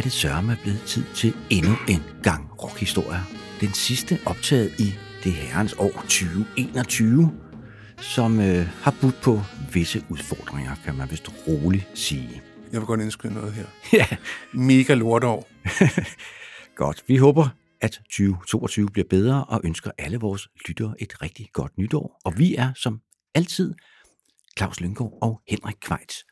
Er det sørme blevet tid til endnu en gang rockhistorier. Den sidste optaget i det herrens år 2021, som øh, har budt på visse udfordringer, kan man vist roligt sige. Jeg vil godt indskyde noget her. Ja, Mega lortår. godt. Vi håber, at 2022 bliver bedre og ønsker alle vores lyttere et rigtig godt nytår. Og vi er som altid Claus Lynggaard og Henrik Kvejts.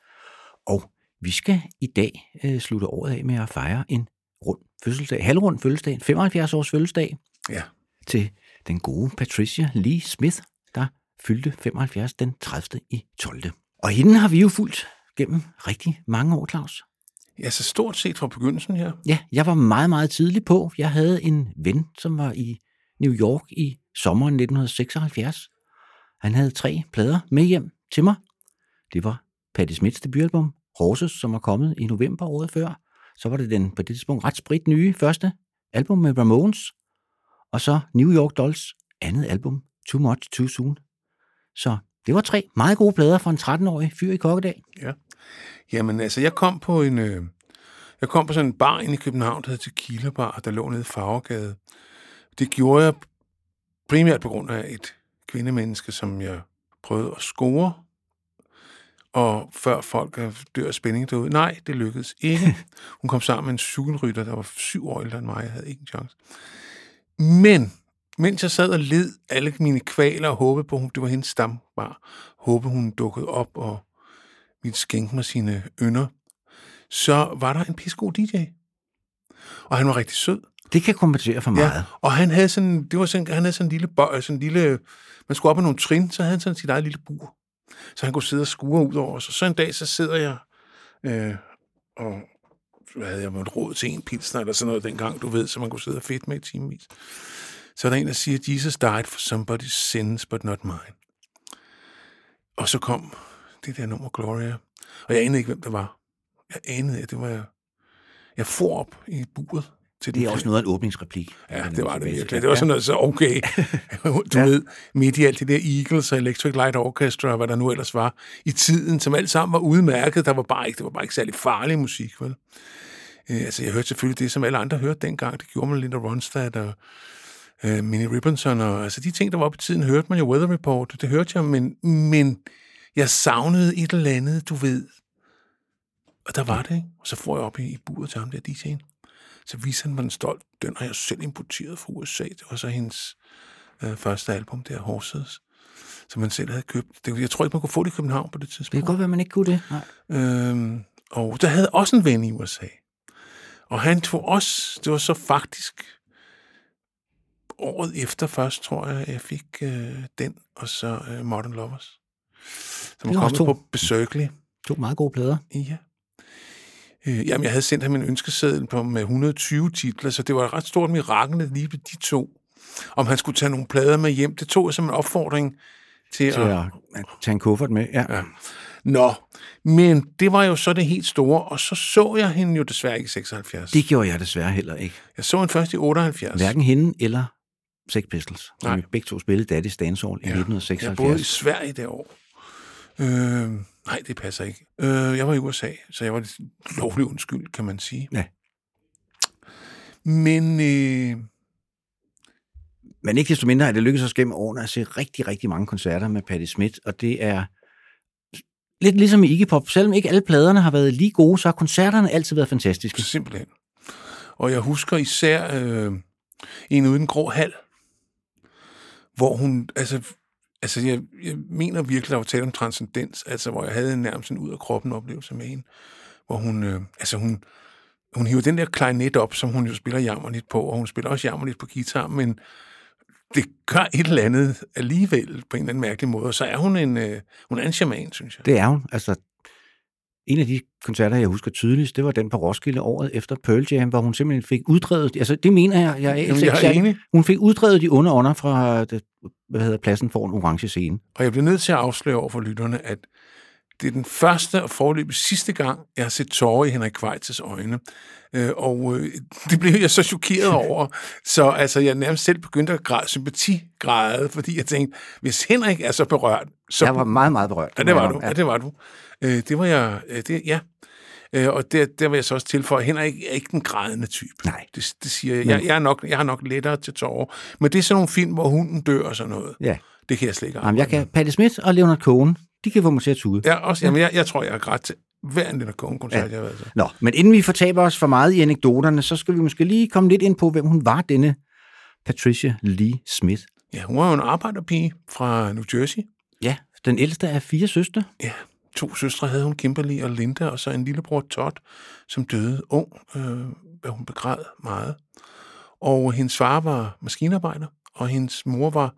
Og vi skal i dag øh, slutte året af med at fejre en rund fødselsdag, halvrund fødselsdag, en 75 års fødselsdag Ja. til den gode Patricia Lee Smith, der fyldte 75 den 30. i 12. Og hende har vi jo fulgt gennem rigtig mange år, Claus. Ja, så stort set fra begyndelsen her. Ja, jeg var meget, meget tidlig på. Jeg havde en ven, som var i New York i sommeren 1976. Han havde tre plader med hjem til mig. Det var Patti Smiths debutalbum, Horses, som var kommet i november året før. Så var det den på det tidspunkt ret sprit nye første album med Ramones. Og så New York Dolls andet album, Too Much Too Soon. Så det var tre meget gode plader for en 13-årig fyr i Kokkedal. Ja. Jamen, altså, jeg kom på en... Øh, jeg kom på sådan en bar inde i København, der hed Tequila Bar, der lå nede i Farvergade. Det gjorde jeg primært på grund af et kvindemenneske, som jeg prøvede at score. Og før folk dør af spænding derude. Nej, det lykkedes ikke. Hun kom sammen med en cykelrytter, der var syv år ældre end mig. Jeg havde ikke en chance. Men mens jeg sad og led alle mine kvaler og håbede på, at det var hendes stambar, håbede hun dukkede op og ville skænke mig sine ynder, så var der en pissegod DJ. Og han var rigtig sød. Det kan kompensere for meget. Ja, og han havde sådan, det var sådan, han havde sådan en lille, bøj, sådan en lille, man skulle op ad nogle trin, så havde han sådan sit eget lille bur. Så han kunne sidde og skure ud over os. Og så en dag, så sidder jeg, øh, og hvad havde jeg måttet råd til en pilsner, eller sådan noget dengang, du ved, så man kunne sidde og fedt med i timevis. Så er der en, der siger, Jesus died for somebody's sins, but not mine. Og så kom det der nummer Gloria, og jeg anede ikke, hvem det var. Jeg anede, at det var... Jeg for op i buret til Det den er også noget af en åbningsreplik. Ja, det var det virkelig. Det var sådan noget, så okay. Du ja. ved, midt i alt det der Eagles og Electric Light Orchestra, og hvad der nu ellers var, i tiden, som alt sammen var udmærket. Der var bare ikke, det var bare ikke særlig farlig musik, vel? Øh, altså, jeg hørte selvfølgelig det, som alle andre hørte dengang. Det gjorde man Linda Ronstadt og øh, Minnie Ribbonson, og altså de ting, der var i tiden, hørte man jo Weather Report, det hørte jeg, men, men jeg savnede et eller andet, du ved. Og der var det, ikke? Og så får jeg op i, i buret til ham der DJ'en. Så viser han mig en stolt, den har jeg selv importeret fra USA. Det var så hendes øh, første album, der Horses, som man selv havde købt. Det, jeg tror ikke, man kunne få det i København på det Det tidspunkt. kan godt være, man ikke kunne det. Nej. Øhm, og der havde også en ven i USA. Og han tog også, det var så faktisk året efter først, tror jeg, jeg fik øh, den, og så øh, Modern Lovers. Som Det var kommet to. på Berkeley. To meget gode plader. Ja. Øh, jamen, jeg havde sendt ham en ønskeseddel på med 120 titler, så det var et ret stort mirakel lige ved de to. Om han skulle tage nogle plader med hjem, det tog jeg som en opfordring til, Til at... at, at tage en kuffert med. Ja. Ja. Nå, men det var jo så det helt store, og så så jeg hende jo desværre ikke i 76. Det gjorde jeg desværre heller ikke. Jeg så hende først i 78. Hverken hende eller Sex Pistols, som Nej. begge to spillede Daddy's Dance Hall i Jeg boede i 1976. Sverige det år. Øh, nej, det passer ikke. Øh, jeg var i USA, så jeg var lidt lovlig undskyld, kan man sige. Ja. Men øh, Men ikke desto mindre er det lykkedes os gennem årene at se rigtig, rigtig mange koncerter med Patti Smith, og det er lidt ligesom i Iggy Pop. Selvom ikke alle pladerne har været lige gode, så har koncerterne altid været fantastiske. simpelthen. Og jeg husker især øh, en ude i den grå hal, hvor hun, altså, altså jeg, jeg mener virkelig, der var tale om transcendens, altså hvor jeg havde en nærmest en ud af kroppen oplevelse med hende, hvor hun, øh, altså hun, hun hiver den der klarinet op, som hun jo spiller jammerligt på, og hun spiller også jammerligt på guitar, men det gør et eller andet alligevel på en eller anden mærkelig måde. Og så er hun en, øh, hun er en shaman, synes jeg. Det er hun. Altså, en af de koncerter, jeg husker tydeligst, det var den på Roskilde året efter Pearl Jam, hvor hun simpelthen fik uddrevet, altså det mener jeg, jeg er, Jamen, jeg er enig. hun fik uddrevet de onde ånder fra det, hvad hedder pladsen for en orange scene. Og jeg bliver nødt til at afsløre over for lytterne, at det er den første og forløbig sidste gang, jeg har set tårer i Henrik Kvejts øjne. Øh, og øh, det blev jeg så chokeret over. Så altså, jeg nærmest selv begyndte at græde, sympatigræde, fordi jeg tænkte, hvis Henrik er så berørt... Så... Jeg var meget, meget berørt. Ja, det var du. Ja, det var du. Øh, det var jeg... Øh, det, ja. Øh, og der, der vil jeg så også tilføje, at Henrik er ikke den grædende type. Nej. Det, det siger jeg. Jeg, jeg, er nok, jeg har nok lettere til tårer. Men det er sådan nogle film, hvor hunden dør og sådan noget. Ja. Det kan jeg slet ikke Jamen, jeg kan, Patti Smith og Leonard Cohen, de kan få mig til at tude. Ja, også, jamen, jeg, jeg tror, jeg har grædt til hver en Leonard Cohen-koncert, ja. jeg har været til. Nå, men inden vi fortaber os for meget i anekdoterne, så skal vi måske lige komme lidt ind på, hvem hun var, denne Patricia Lee Smith. Ja, hun var jo en arbejderpige fra New Jersey. Ja, den ældste af fire søstre. Ja, to søstre havde hun, Kimberly og Linda, og så en lillebror Todd, som døde ung, øh, hvad hun begræd meget. Og hendes far var maskinarbejder, og hendes mor var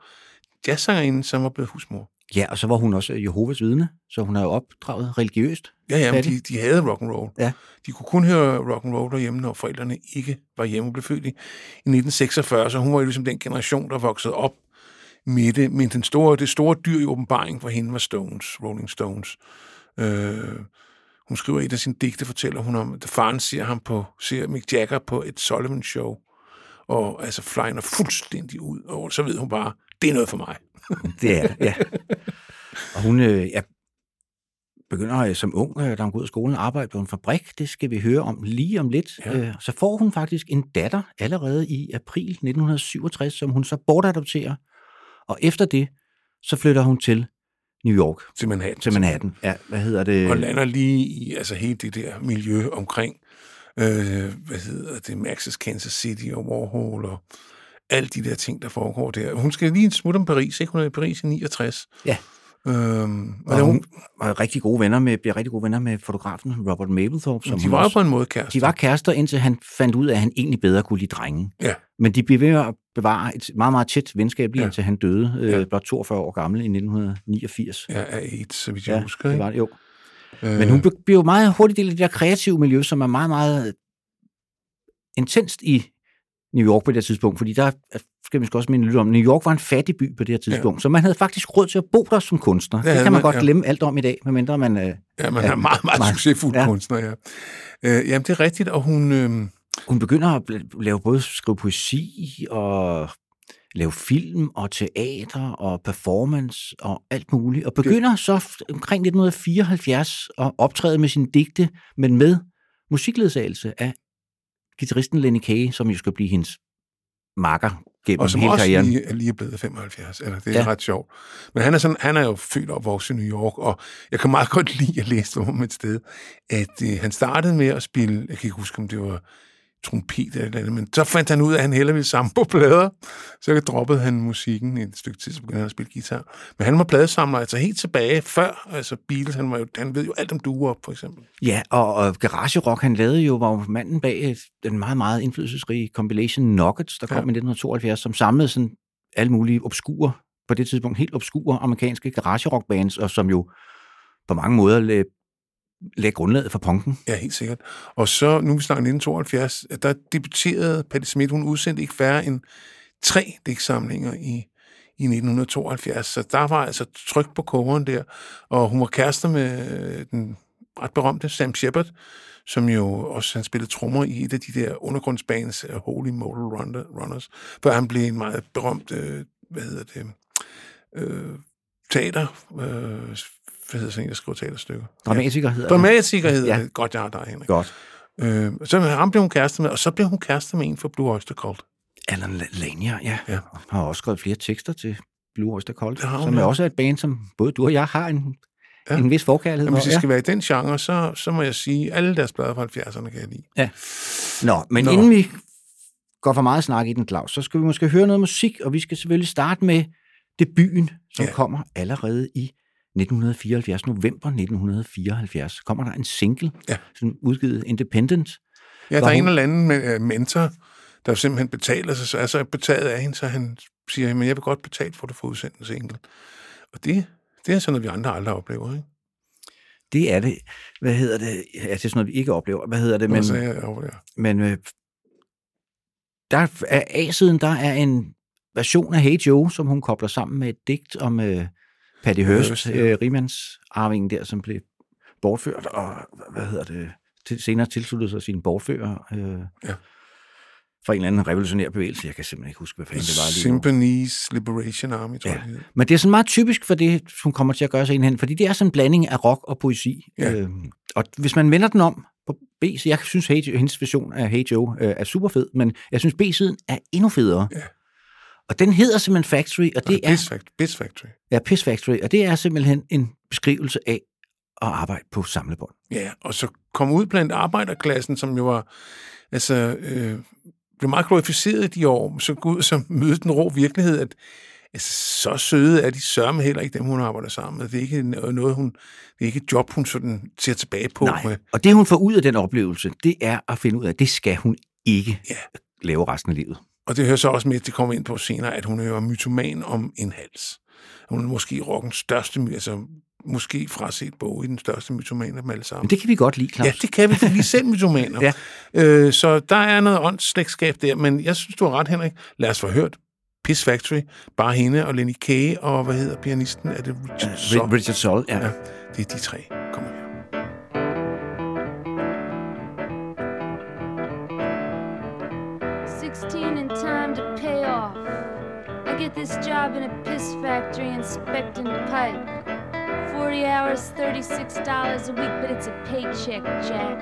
jazzsangerinde, som var blevet husmor. Ja, og så var hun også Jehovas vidne, så hun har jo opdraget religiøst. Ja, ja, men de, de havde rock and roll. Ja. De kunne kun høre rock and roll derhjemme, når forældrene ikke var hjemme. Hun blev født i, i 1946, så hun var jo ligesom den generation, der voksede op med det. Men den store, det store dyr i åbenbaring for hende var Stones, Rolling Stones. Øh, hun skriver i et af sine digte, fortæller hun om, at faren ser ham på, ser Mick Jagger på et Sullivan show, og altså flyner fuldstændig ud, og så ved hun bare, det er noget for mig. Det er det, ja. Og hun øh, ja, begynder øh, som ung, øh, da hun går ud af skolen, at arbejde på en fabrik. Det skal vi høre om lige om lidt. Ja. Øh, så får hun faktisk en datter allerede i april 1967, som hun så bortadopterer. Og efter det, så flytter hun til New York, Til Manhattan. til Manhattan. Ja, hvad hedder det? og lander lige i altså hele det der miljø omkring, øh, hvad hedder det, Max's Kansas City og Warhol og alle de der ting, der foregår der. Hun skal lige en smut om Paris, ikke? Hun er i Paris i 69. Ja. Øhm, og Og hun hun, var rigtig gode venner med, bliver rigtig gode venner med fotografen Robert Mapplethorpe. Som de var også, på en måde kærester. de var kærester, indtil han fandt ud af, at han egentlig bedre kunne lide drenge. Ja. Men de blev ved at bevare et meget, meget tæt venskab, lige Ja. indtil han døde, øh, blot 42 år gammel i 1989. Ja, af AIDS, så vidt jeg Ja, husker. det Ikke? var det jo. Øh, Men hun blev jo meget hurtigt del af det der kreative miljø, som er meget, meget intenst i New York på det her tidspunkt, fordi der skal vi også minde lidt om, New York var en fattig by på det her tidspunkt, ja. så man havde faktisk råd til at bo der som kunstner. Det, det kan man, man, godt ja. glemme alt om i dag, medmindre man... Øh, Ja, man Ja, er meget, meget succesfuld ja. kunstner, ja. Øh, jamen, det er rigtigt, og hun... Øh, hun begynder at lave både skrive poesi og lave film og teater og performance og alt muligt, og begynder så f- omkring 1974 at optræde med sine digte, men med musikledsagelse af gitarristen Lenny Kaye, som jo skal blive hendes makker gennem og som hele også karrieren. lige, lige er blevet 75. Eller, det er ja. ret sjovt. Men han er, sådan, han er jo født og opvokset i New York, og jeg kan meget godt lide at læse om et sted, at øh, han startede med at spille, jeg kan ikke huske, om det var trompet eller et eller andet, men så fandt han ud af, at han hellere ville samle på plader. Så droppede han musikken et stykke tid, så begyndte han at spille guitar. Men han var pladesamler, altså helt tilbage før, altså Beatles, han, var jo, han ved jo alt om duer, for eksempel. Ja, og, og Garage Rock, han lavede jo, var jo manden bag øh, den meget, meget indflydelsesrige compilation Nuggets, der kom ja. i 1972, som samlede sådan alle mulige obskure, på det tidspunkt helt obskure amerikanske garage rock bands, og som jo på mange måder lagde, grundlaget for punken. Ja, helt sikkert. Og så, nu er vi snakker 1972, der debuterede Patti Smith, hun udsendte ikke færre end tre digtsamlinger i, i 1972, så der var altså tryk på kogeren der, og hun var kærester med øh, den ret berømte Sam Shepard, som jo også han spillede trommer i et af de der undergrundsbands, øh, Holy Motor Runners, før han blev en meget berømt, øh, hvad hedder det, øh, teater, øh, hvad hedder sådan en, der skriver teaterstykker? Dramatiker hedder det. Dramatiker hedder Ja. ja. det. Godt, jeg har dig, Henrik. Godt. Øh, så ham blev hun kærester med, og så blev hun kærester med en fra Blue Oyster Cult. Alan Lanier, ja. Ja. ja. Har også skrevet flere tekster til Blue Oyster Cult, hun, som er ja. også et band, som både du og jeg har en, Ja. ja. en vis forkærlighed Men hvis det for. skal være i den genre, så, så må jeg sige, alle deres plader fra 70'erne kan jeg lide. Ja. Nå, men Nå. Inden vi går for meget snak i den, Claus, så skal vi måske høre noget musik, og vi skal selvfølgelig starte med debuten, som Ja. ja. kommer allerede i 1974, november 1974, kommer der en single, Ja. som udgivet Independent. Ja, der er en hun- eller anden uh, mentor, der simpelthen betaler sig, så er betaget af hende, så han siger, men jeg vil godt betale for, at du får udsendt en single. Og det, det er sådan noget, vi andre aldrig oplever, ikke? Det er det. Hvad hedder det? Ja, det er sådan noget, vi ikke oplever. Hvad hedder det? Men, Men, så jeg oplever. men øh, der er A-siden, der er en version af Hey Joe, som hun kobler sammen med et digt om øh, Patty Hearst, ja. øh, Riemanns arvingen der, som blev bortført, og hvad hedder det, til, senere tilsluttede sig sine bortfører øh, Ja. fra en eller anden revolutionær bevægelse. Jeg kan simpelthen ikke huske, hvad fanden det var lige. Symphonies Liberation Army, tror Ja. jeg. det. Men det er sådan meget typisk for det, hun kommer til at gøre sig ind hen, fordi det er sådan en blanding af rock og poesi. Ja. Øh, og hvis man vender den om på B, så jeg synes, hey, hendes version af Hey Joe øh, er super fed, men jeg synes, B-siden er endnu federe. Ja. Og den hedder simpelthen Factory, og det er, Piss, Fact- Piss Factory. ja, Piss Factory, og det er simpelthen en beskrivelse af at arbejde på samlebånd. Ja, og så komme ud blandt arbejderklassen, som jo var, altså, øh, blev meget glorificeret i de år, så gå ud så møde den rå virkelighed, at altså, så søde er de sørme heller ikke dem, hun arbejder sammen med. Det er ikke noget, hun, det er ikke et job, hun sådan ser tilbage på. Nej, Med. og det hun får ud af den oplevelse, det er at finde ud af, at det skal hun ikke Ja. lave resten af livet. Og det hører så også med, at det kommer ind på senere, at hun er jo mytoman om en hals. Hun er måske rockens største, altså måske fraset bog i den største mytoman af dem alle sammen. Men det kan vi godt lide, Claus. Ja, det kan vi, for vi er selv mytomaner. Ja. øh, så der er noget åndsslægtskab der, men jeg synes, du har ret, Henrik. Lad os få hørt Piss Factory, bare hende og Lenny Kaye, og hvad hedder pianisten? Er det Richard Soul? Ri- Richard Soul, ja. Ja, det er de tre. This job in a piss factory inspecting pipe. 40 hours, $36 a week, but it's a paycheck, Jack.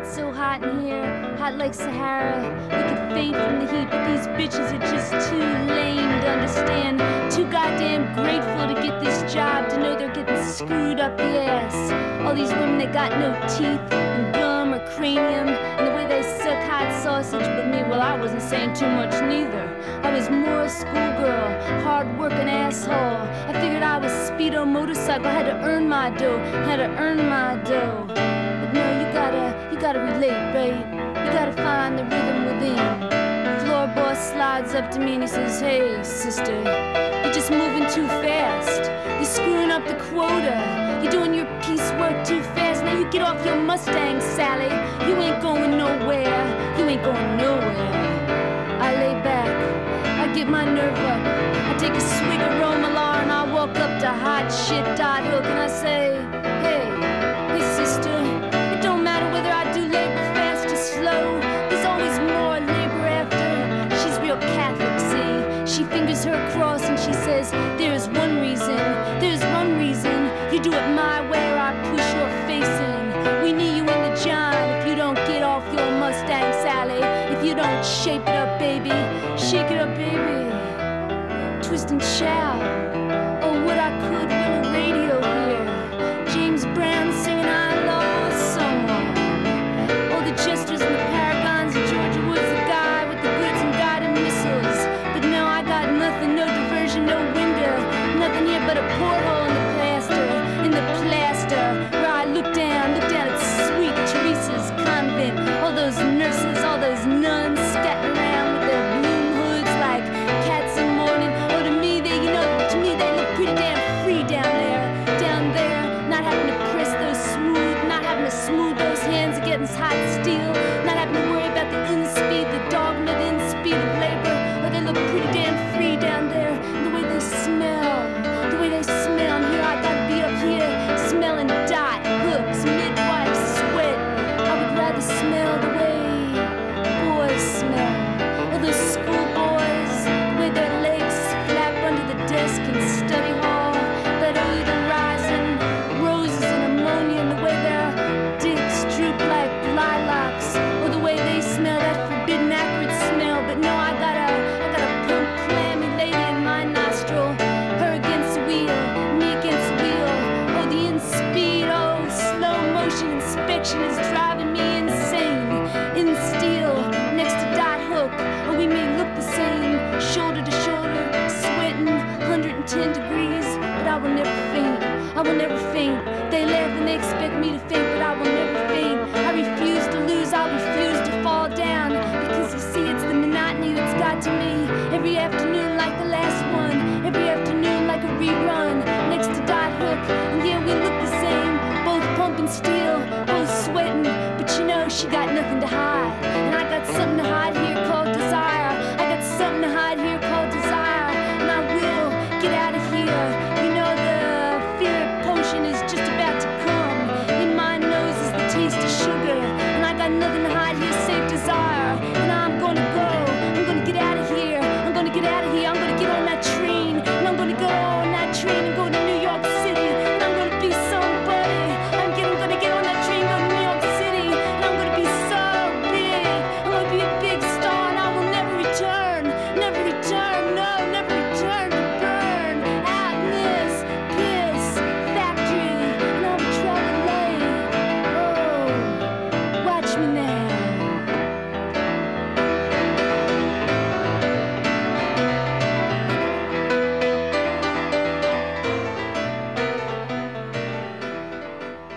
It's so hot in here, hot like Sahara. You could faint from the heat, but these bitches are just too lame to understand. Too goddamn grateful to get this job, to know they're getting screwed up the ass. All these women that got no teeth and gum or cranium, and the sausage. But me, well, I wasn't saying too much neither. I was more a schoolgirl, hard working asshole. I figured I was speedo motorcycle, had to earn my dough, had to earn my dough. But no, you gotta, you gotta relate, right? You gotta find the rhythm within. Floor boss slides up to me and he says, Hey, sister, you're just moving too fast. You're screwing up the quota. You're doing your piecework too fast. Now you get off your Mustang, Sally. You ain't going nowhere. You ain't going nowhere. I lay back. I get my nerve up. I take a swig of Romalar and I walk up to hot shit dot hook and I say, bruised and shell.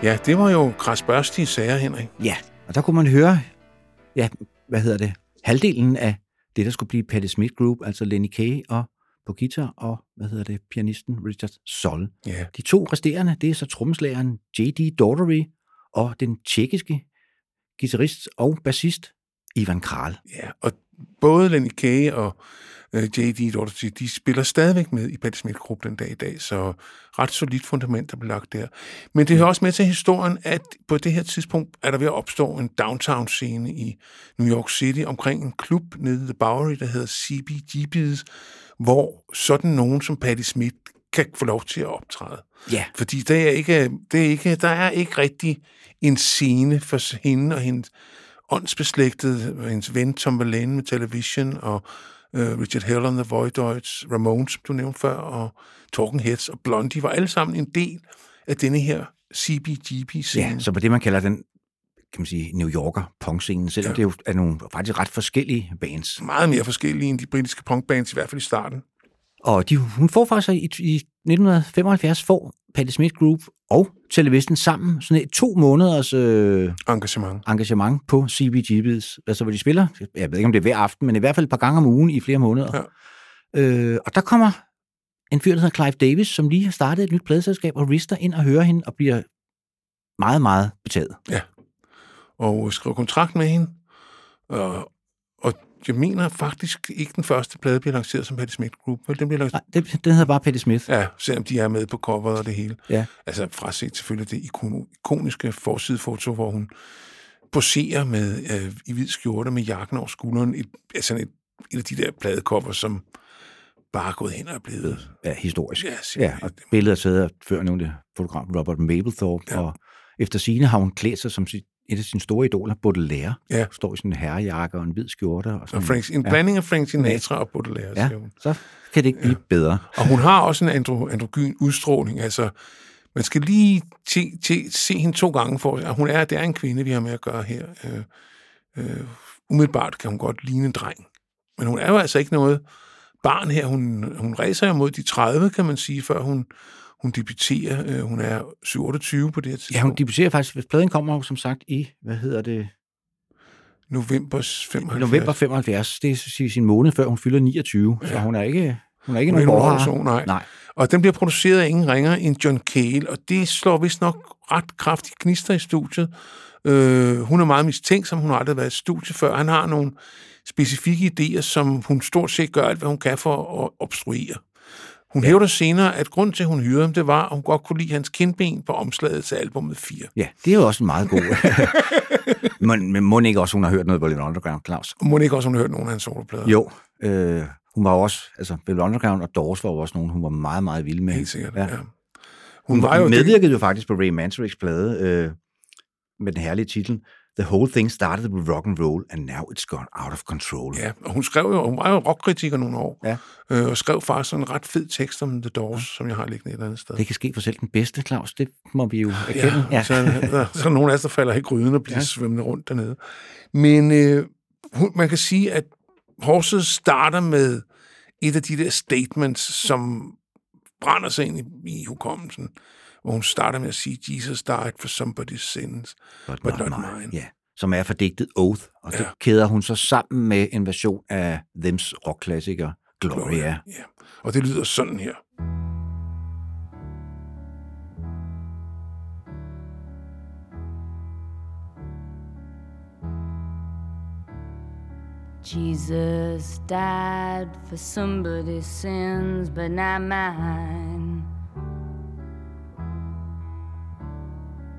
Ja, det var jo krasbørstige sager, Henrik. Ja, og der kunne man høre, ja, hvad hedder det, halvdelen af det, der skulle blive Patti Smith Group, altså Lenny Kaye og på guitar, og hvad hedder det, pianisten Richard Sol. Ja. De to resterende, det er så trommeslageren J.D. Daughtery og den tjekkiske guitarist og bassist Ivan Kral. Ja, og både Lenny Kaye og øh, J.D. Doherty, de spiller stadigvæk med i Patti Smith Group den dag i dag, så ret solidt fundament, der blev lagt der. Men det hører også med til historien, at på det her tidspunkt er der ved at opstå en downtown-scene i New York City omkring en klub nede i The Bowery, der hedder CBGB's, hvor sådan nogen som Patti Smith kan få lov til at optræde. Ja, Fordi det er ikke, det er ikke, der er ikke rigtig en scene for hende og hendes åndsbeslægtede, hendes ven Tom Verlaine med Television, og øh, Richard Hell and the Voidoids, Ramones, som du nævnte før, og Talking Heads og Blondie var alle sammen en del af denne her CBGB-scene. ja, så på det, man kalder den kan man sige, New Yorker punkscene, selvom ja. det jo er nogle faktisk ret forskellige bands. Meget mere forskellige end de britiske punkbands, i hvert fald i starten. Og de, hun får faktisk i, i 1975 får Patti Smith Group og Television sammen sådan et to måneders øh, Engagement. engagement på CBGB's, altså hvor de spiller, jeg ved ikke om det er hver aften, men i hvert fald et par gange om ugen i flere måneder. Ja. Øh, og der kommer en fyr, der hedder Clive Davis, som lige har startet et nyt pladeselskab, og rister ind og hører hende, og bliver meget, meget betaget. og skriver kontrakt med hende. Og jeg mener faktisk ikke, den første plade bliver lanceret som Patti Smith Group. Vel, den bliver lanceret, Nej, det, den hedder bare Patti Smith. ja, selvom de er med på coveret og det hele. Ja. Altså fraset selvfølgelig det ikon- ikoniske forsidefoto, hvor hun poserer med øh, i hvid skjorte med jakken over skulderen. Et, altså et, et af de der pladecover, som bare er gået hen og er blevet... Ja, historisk. Ja, Ja, og billedet er taget af før nævnte fotograf Robert Mapplethorpe, ja. og efter sine har hun klædt sig som sit, et af sine store idoler, Baudelaire. Ja. Står i sådan en herrejakke og en hvid skjorte. Og sådan, Og Frank, en ja. blanding af Frank Sinatra og Baudelaire, Ja, hun. så kan det ikke blive bedre. Og hun har også en andro, androgyn udstråling. Altså, man skal lige te, te, se hende to gange for, at hun er, det er en kvinde, vi har med at gøre her. Øh, øh, umiddelbart kan hun godt ligne en dreng. Men hun er jo altså ikke noget barn her. Hun, hun rejser jo mod de 30, kan man sige, før hun, hun debuterer. Øh, hun er 27 på det her tidspunkt. Ja, hun debuterer faktisk, hvis pladen kommer jo som sagt i, hvad hedder det, November 75. november 75. Det er sin måned før hun fylder 29, ja. så hun er ikke, hun er ikke Hun nogen borger. nej. Nej. Og den bliver produceret af ingen ringer end John Cale, og det slår vist nok ret kraftigt knister i studiet. Øh, hun er meget mistænksom, hun har aldrig været i studie før. Han har nogle specifikke idéer, som hun stort set gør alt, hvad hun kan for at obstruere. Hun ja. hævder senere, at grund til, at hun hyrede ham, det var, at hun godt kunne lide hans kindben på omslaget til albumet 4. Ja, det er jo også en meget god. men, men må ikke også, hun har hørt noget på Velvet Underground, Claus? Må ikke også, hun har hørt nogle af hans soloplader? Jo, øh, hun var jo også, altså Velvet Underground og Doors var jo også nogen, hun var meget, meget vild med. Helt sikkert, ja. Ja. Hun, Hun var jo... medvirkede jo faktisk på Ray Manzariks plade øh, med den herlige titel The whole thing started with rock and roll, and now it's gone out of control. Ja, og hun skrev jo, hun var jo rockkritiker nogle år, Ja. øh, og skrev faktisk sådan en ret fed tekst om The Doors, som jeg har liggende et eller andet sted. Det kan ske for selv den bedste, Claus. Det må vi jo erkende. Ja, ja. Så, der, så er nogen af os, der falder i gryden og bliver ja. svømmende rundt dernede. Men øh, hun, man kan sige, at Horses starter med et af de der statements, som brænder sig ind i, i hukommelsen, hvor hun starter med at sige, Jesus died for somebody's sins, but, but not, not mine. mine. Ja, som er fordigtet Oath, og ja. det kæder hun så sammen med en version af Thems rockklassiker, Gloria. Gloria. Ja. Og det lyder sådan her. Jesus died for somebody's sins, but not mine.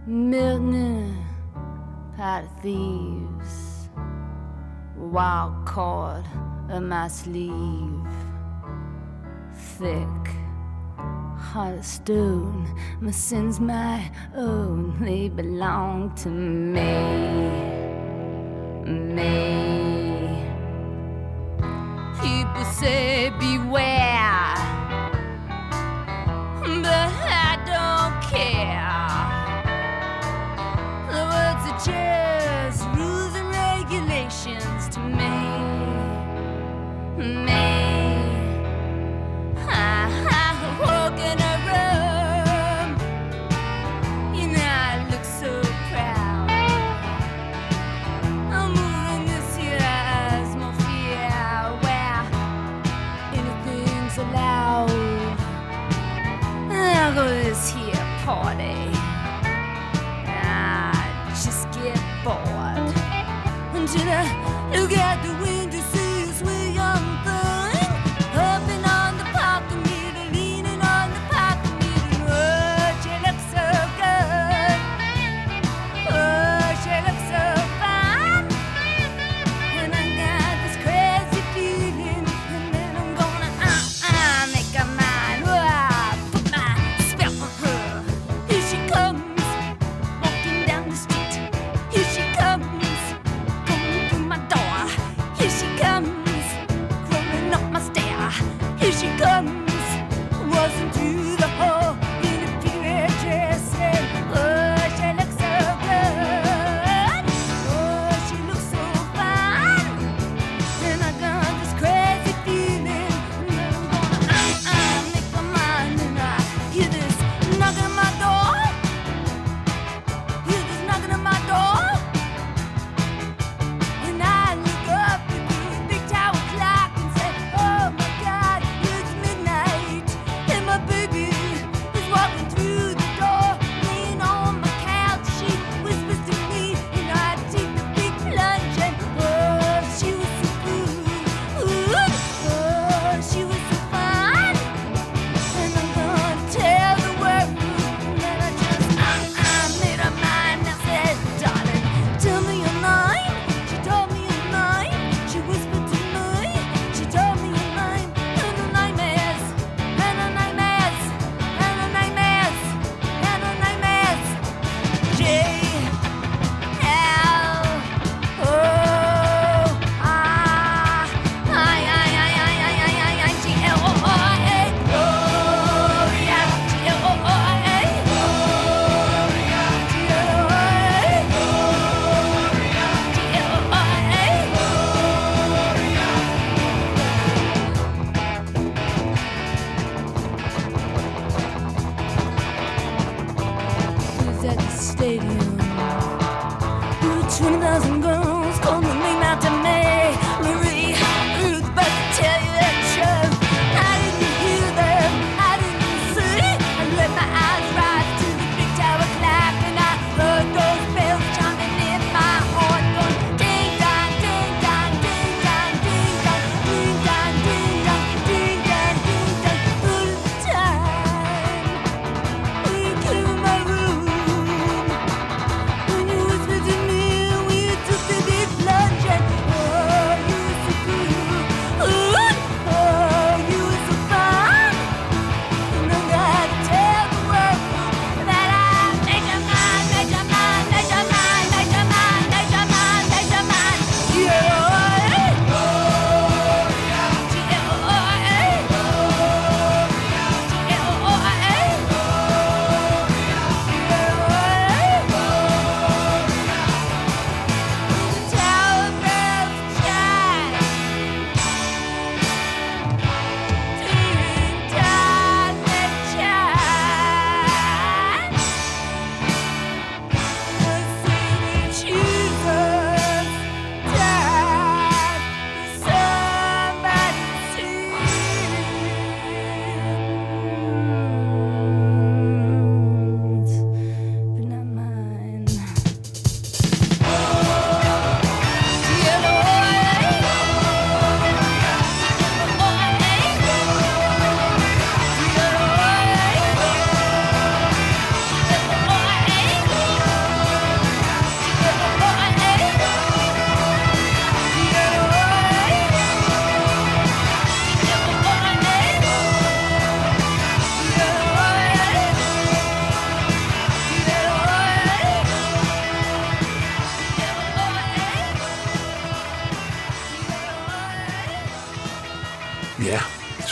Milton, pot of thieves, wild cord of my sleeve, thick, heart of stone, my sins my own, they belong to me, me. People say beware, but I don't care just rules and regulations to me, me. to the look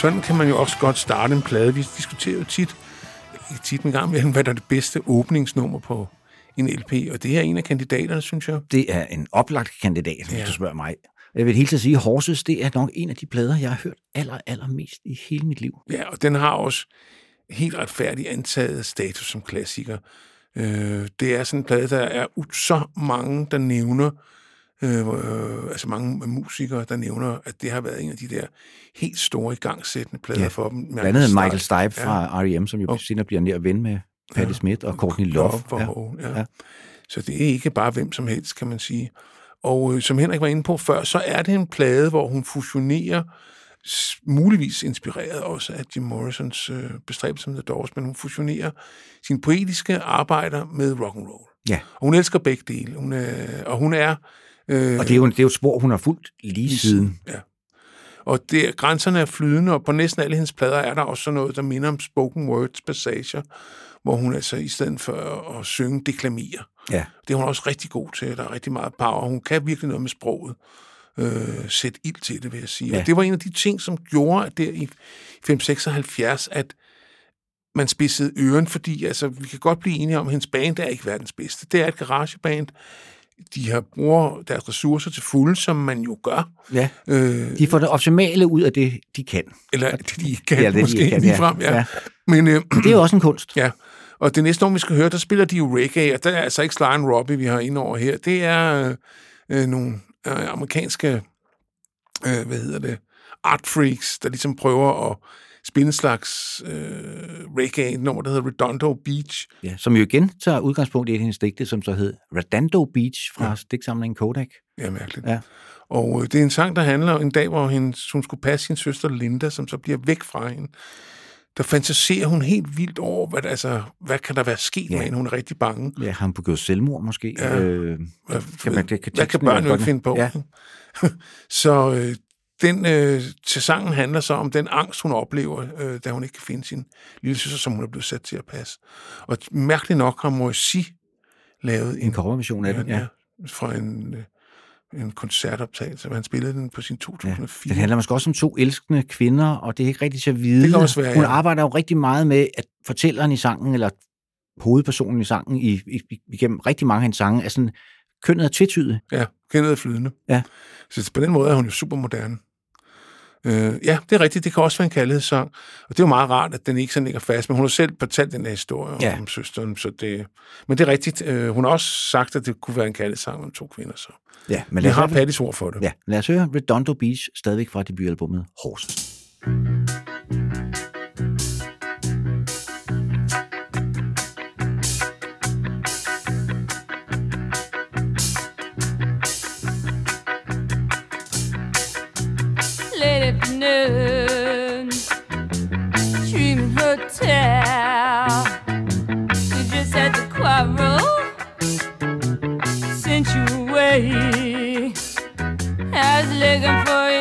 sådan kan man jo også godt starte en plade. Vi diskuterer jo tit, tit en gang hvad der er det bedste åbningsnummer på en LP, og det er en af kandidaterne, synes jeg. Det er en oplagt kandidat, hvis Ja. du spørger mig. Jeg vil helt til at sige, Horses, det er nok en af de plader, jeg har hørt aller, allermest i hele mit liv. Ja, og den har også helt retfærdigt antaget status som klassiker. Øh, det er sådan en plade, der er så mange, der nævner, øh, øh, altså mange musikere, der nævner, at det har været en af de der helt store igangsættende plader Ja, for dem. Blandt andet Michael Stipe Stipe fra R.E.M., som jo Og- senere bliver nær ven med Patti Ja. Smith og Courtney Love. Ja. ja. Ja. Ja. Så det er ikke bare hvem som helst, kan man sige. Og øh, som Henrik var inde på før, så er det en plade, hvor hun fusionerer, muligvis inspireret også af Jim Morrisons øh, bestræbelser med The Doors, men hun fusionerer sine poetiske arbejder med rock and roll. Ja. Og hun elsker begge dele. Hun er, og hun er... Øh, Og det er, jo, det er jo et spor, hun har fulgt lige siden. Ja. Og det, grænserne er flydende, og på næsten alle hendes plader er der også noget, der minder om spoken words passager, hvor hun altså i stedet for at synge, deklamerer. Ja. Det er hun også rigtig god til. Der er rigtig meget power. Hun kan virkelig noget med sproget. Øh, sætte ild til det, vil jeg sige. Ja. Og det var en af de ting, som gjorde at der i 576, at man spidsede øren, fordi altså, vi kan godt blive enige om, at hendes band er ikke verdens bedste. Det er et garageband. De har bruger deres ressourcer til fulde, som man jo gør. Ja. Øh, De får det optimale ud af det, de kan. eller det, de kan, Ja, det, de måske ikke kan, ja. ligefrem, ja. Ja. Men øh, Det er jo også en kunst. Ja, og det næste år, vi skal høre, der spiller de jo reggae, og der er altså ikke Sly and Robbie, vi har ind over her. Det er øh, øh, nogle øh, amerikanske, øh, hvad hedder det, art freaks, der ligesom prøver at spille en slags øh, reggae, nummer, der hedder Redondo Beach. Ja, som jo igen tager udgangspunkt i et hendes digte, som så hed Redondo Beach fra ja. stiksamlingen Kodak. Ja, mærkeligt. Ja. Og øh, det er en sang, der handler om en dag, hvor hendes, hun skulle passe sin søster Linda, som så bliver væk fra hende. Der fantaserer hun helt vildt over, hvad, altså, hvad kan der være sket Ja. med hende. Hun er rigtig bange. Ja, han begået selvmord måske. Ja. Øh, Hvad, kan man- det kan hvad kan børn jo ikke finde på? Ja. så øh, den øh, til sangen handler så om den angst, hun oplever, øh, da hun ikke kan finde sin lille søster, som hun er blevet sat til at passe. Og mærkeligt nok har Morrissey lavet en coverversion af den, ja. fra en, øh, en koncertoptagelse, hvor han spillede den på sin 2004. Den handler måske også om to elskende kvinder, og det er ikke rigtig til at vide. Det kan også være, Hun ja. arbejder jo rigtig meget med, at fortælleren i sangen, eller hovedpersonen i sangen, i, i, igennem rigtig mange af hendes sange, er sådan, kønnet er tvetydigt. Ja, kendet er flydende. Ja. Så på den måde er hun jo super moderne. Øh, ja, det er rigtigt. Det kan også være en kærlighedssang. Og det er jo meget rart, at den ikke sådan ligger fast. Men hun har selv fortalt den her historie Ja. om søsteren. Så det, men det er rigtigt. Øh, hun har også sagt, at det kunne være en kærlighedssang om to kvinder. Så Ja, men lad os, har Pattys ord for det. ja, lad os høre Redondo Beach, stadigvæk fra debutalbummet Horses. late was looking for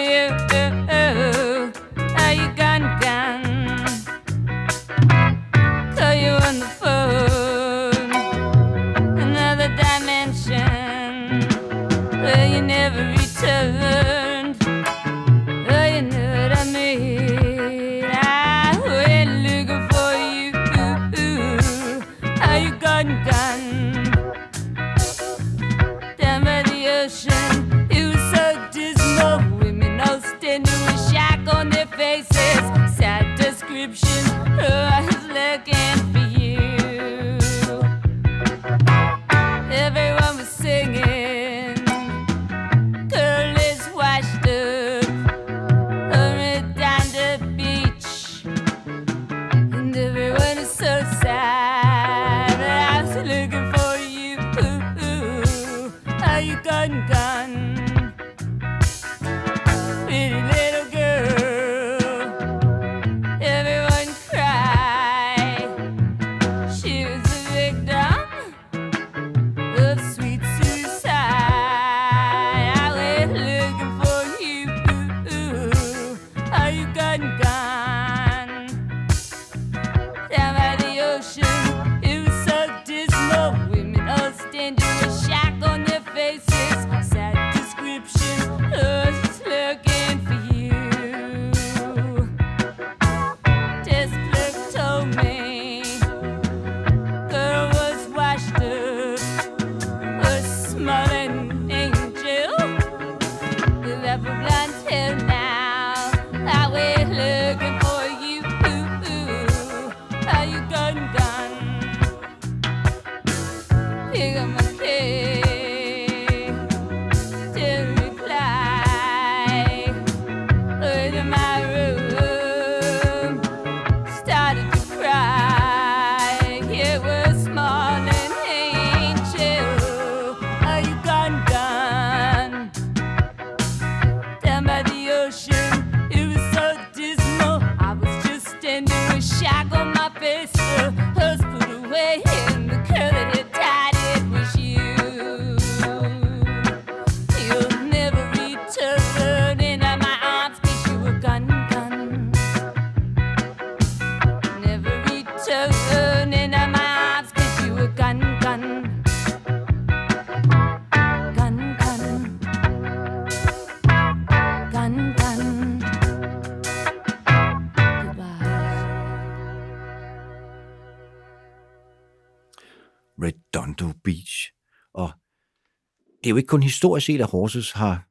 jo ikke kun historisk set, at Horses har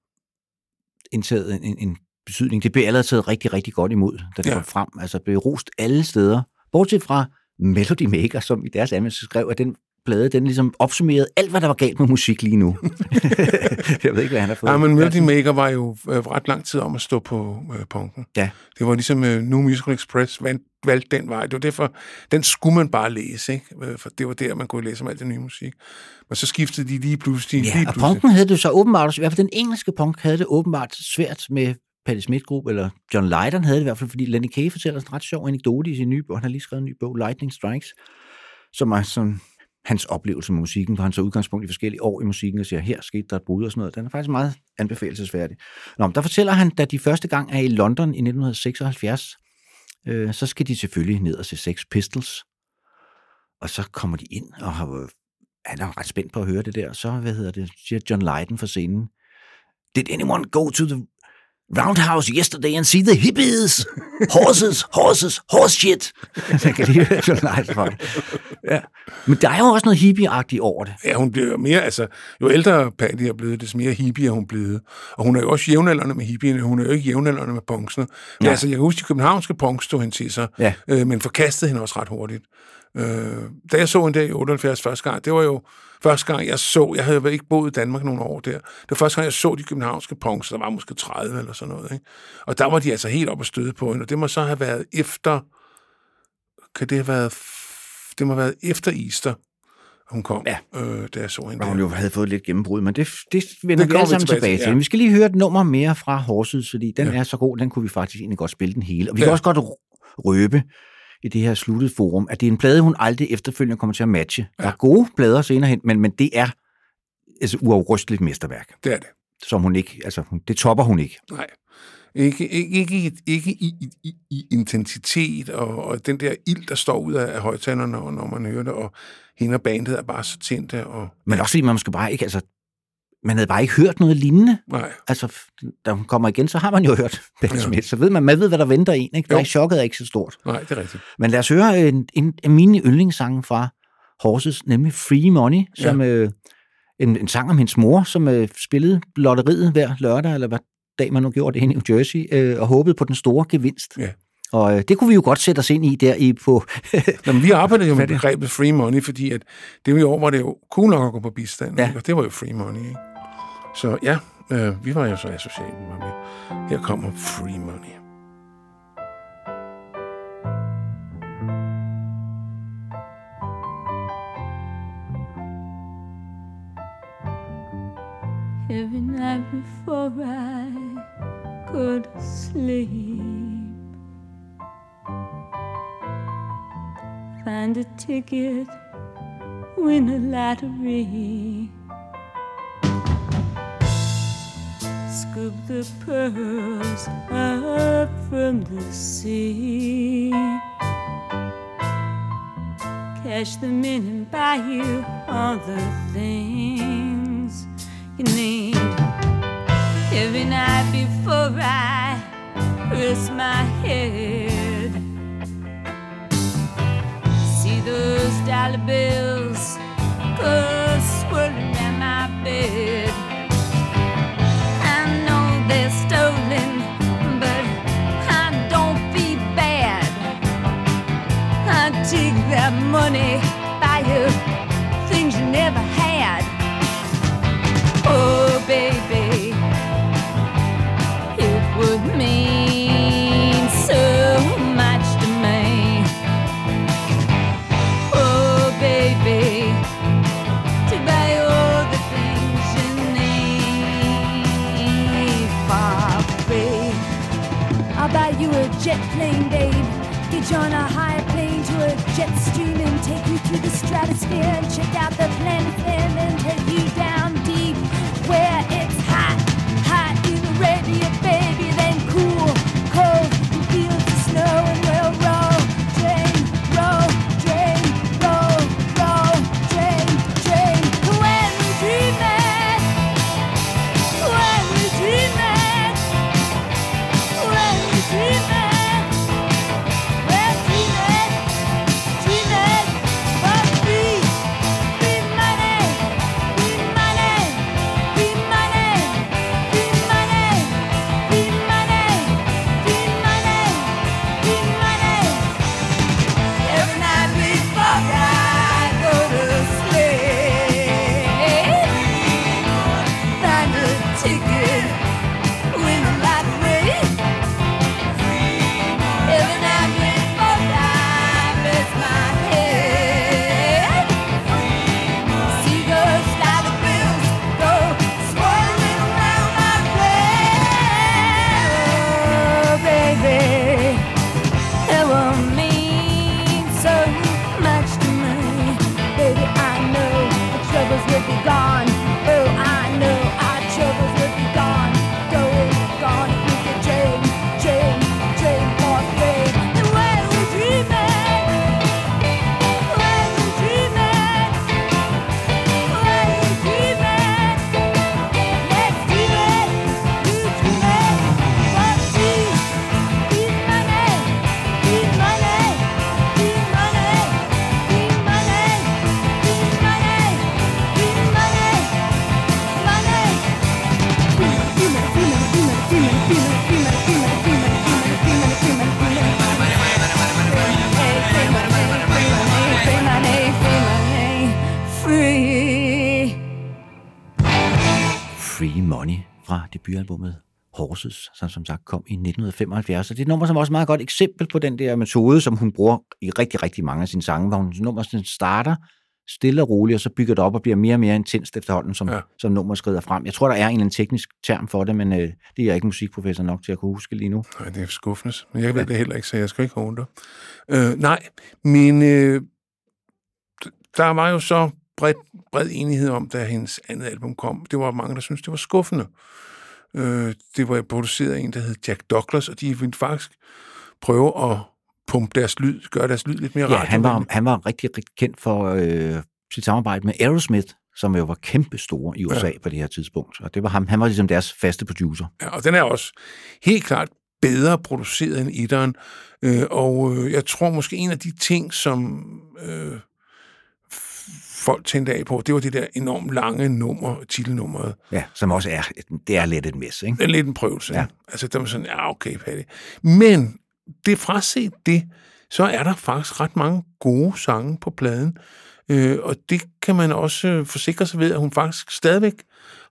indtaget en, en, betydning. Det blev allerede taget rigtig, rigtig godt imod, da det Ja. kom frem. Altså det blev rost alle steder. Bortset fra Melody Maker, som i deres anmeldelse skrev, at den plade, den ligesom opsummerede alt, hvad der var galt med musik lige nu. jeg ved ikke, hvad han har fået. Ja, men Melody Maker var jo øh, ret lang tid om at stå på øh, punken. Ja. Det var ligesom øh, New Musical Express valg, valgte den vej. Det var derfor, den skulle man bare læse, ikke? Øh, For det var der, man kunne læse om alt det nye musik. Men så skiftede de lige pludselig. Ja, lige og pludselig. punken havde det så åbenbart, i hvert fald den engelske punk havde det åbenbart svært med Patti Smith Group, eller John Lydon havde det i hvert fald, fordi Lenny Kaye fortæller en ret sjov anekdote i sin nye bog. Han har lige skrevet en ny bog, Lightning Strikes, som er sådan hans oplevelse med musikken, hvor han så udgangspunkt i forskellige år i musikken og siger, her skete der et brud og sådan noget. Den er faktisk meget anbefalesværdig. Nå, men der fortæller han, da de første gang er i London i 1976, øh, så skal de selvfølgelig ned og se Sex Pistols. Og så kommer de ind og har, øh, han er ret spændt på at høre det der. Så, hvad hedder det, siger John Lydon fra scenen. Did anyone go to the roundhouse yesterday and see the hippies? Horses, horses, horse shit. Jeg kan lige høre John Lydon fra det. Ja. Men der er jo også noget hippie-agtigt over det. Ja, hun bliver mere, altså, jo ældre Patty er blevet, des mere hippie er hun blevet. Og hun er jo også jævnaldrende med hippierne, hun er jo ikke jævnaldrende med punksene. Men Nej. altså, jeg kan huske, de københavnske punks stod hen til sig, Ja. øh, men forkastede hende også ret hurtigt. Øh, da jeg så en dag i 78 første gang, det var jo første gang, jeg så, jeg havde jo ikke boet i Danmark nogle år der, det var første gang, jeg så de københavnske punks, der var måske 30 eller sådan noget, ikke? Og der var de altså helt op at støde på hende, og det må så have været efter, kan det have været, det må have været efter Easter, hun kom, Ja. øh, da jeg så hende hun jo havde fået lidt gennembrud, men det, det vender Det vi alle sammen tilbage tilbage til, ja. Vi skal lige høre et nummer mere fra Horses, fordi den Ja. er så god, den kunne vi faktisk egentlig godt spille den hele. Og vi Ja. kan også godt røbe i det her sluttede forum, at det er en plade, hun aldrig efterfølgende kommer til at matche. Der er gode plader senere hen, men, men det er altså uafrysteligt mesterværk, Det er det. som hun ikke, altså hun- det topper hun ikke. Nej. Ikke, ikke, ikke, i- ikke i, i, i, intensitet og, og den der ild, der står ud af, af højtalerne, når, når man hører det, og hende og bandet er bare så tændte. Og, Men også fordi man måske bare ikke, altså man havde bare ikke hørt noget lignende. nej, Altså, da hun kommer igen, så har man jo hørt Patti Ja. Smith, så ved man, man ved, hvad der venter en. Ikke? Der Jo. er chokket er ikke så stort. nej, det er rigtigt. Men lad os høre en, en af mine yndlingssange fra Horses, nemlig Free Money, som øh, en, en sang om hendes mor, som øh, spillede lotteriet hver lørdag, eller hvad dag man nu gjorde det i New Jersey, øh, og håbede på den store gevinst. Ja. Og øh, det kunne vi jo godt sætte os ind i der i på... Jamen, vi arbejdede jo med begrebet free money, fordi at det var i år, hvor det jo cool nok at gå på bistand, Ja. ja. og det var jo free money. Ikke? Så ja, øh, vi var jo så associeret med. Her kommer free money. every night before I to sleep. Find a ticket, win a lottery. Scoop the pearls up from the sea. Cash them in and buy you all the things you need. Every night before I rest my head, see those dollar bills go swirling that money, buy you things you never had. Oh, baby, it would mean so much to me. Oh, baby, to buy all the things you need for. I'll buy you a jet plane, babe. Get you on a high out the planets and take you down Horses, som som sagt kom i 1975. Og det er et nummer, som er også et meget godt eksempel på den der metode, som hun bruger i rigtig, rigtig mange af sine sange, hvor hun nummer sådan starter stille og roligt, og så bygger det op og bliver mere og mere intenst efterhånden, som, ja. som nummer skrider frem. Jeg tror, der er en eller anden teknisk term for det, men øh, det er jeg ikke musikprofessor nok til at kunne huske lige nu. Nej, det er skuffende, men jeg ved ja. det heller ikke, så jeg skal ikke håbe det. Øh, nej, men øh, der var jo så bred, bred enighed om, da hendes andet album kom. Det var mange, der syntes, det var skuffende. Øh, det var produceret af en, der hed Jack Douglas, og de ville faktisk prøve at pumpe deres lyd, gøre deres lyd lidt mere ja, han var, han var rigtig, rigtig kendt for øh, sit samarbejde med Aerosmith, som jo var kæmpe store i USA ja. på det her tidspunkt. Og det var ham, han var ligesom deres faste producer. Ja, og den er også helt klart bedre produceret end etteren. Øh, og øh, jeg tror måske en af de ting, som øh, folk tændte af på, det var det der enormt lange nummer, titelnummeret. Ja, som også er, det er lidt et mis, ikke? Det er lidt en prøvelse. Ja. Altså, det var sådan, ja, okay, Patty. Men det fraset det, så er der faktisk ret mange gode sange på pladen. Øh, og det kan man også forsikre sig ved, at hun faktisk stadigvæk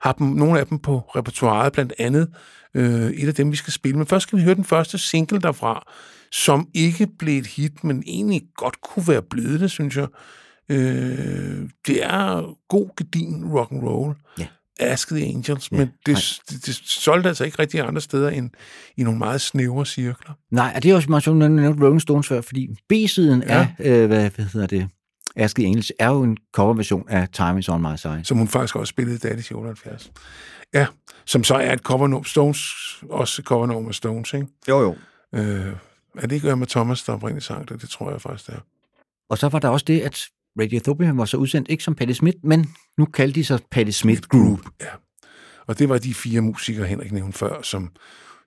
har dem, nogle af dem på repertoireet, blandt andet øh, et af dem, vi skal spille. Men først skal vi høre den første single derfra, som ikke blev et hit, men egentlig godt kunne være blevet det, synes jeg. Øh, det er god, gedin rock and roll. Ja. Ask the Angels, ja, men det, det, det solgte altså ikke rigtig andre steder end i nogle meget snævre cirkler. Nej, og det er også meget sjovt, at Rolling Stones før, fordi B-siden ja. af, øh, hvad, hvad hedder det, Ask the Angels, er jo en coverversion af Time is on my side. Som hun faktisk også spillede i Daddy's 78. Ja, som så er et covernummer, Stones, også covernummer Stones, ikke? Jo, jo. Øh, er det ikke med Thomas, der oprindeligt sang det? Det tror jeg faktisk, det er. Og så var der også det, at Radiothopia var så udsendt ikke som Patti Smith, men nu kaldte de sig Patti Smith Group. Ja. Og det var de fire musikere, Henrik nævnte før, som,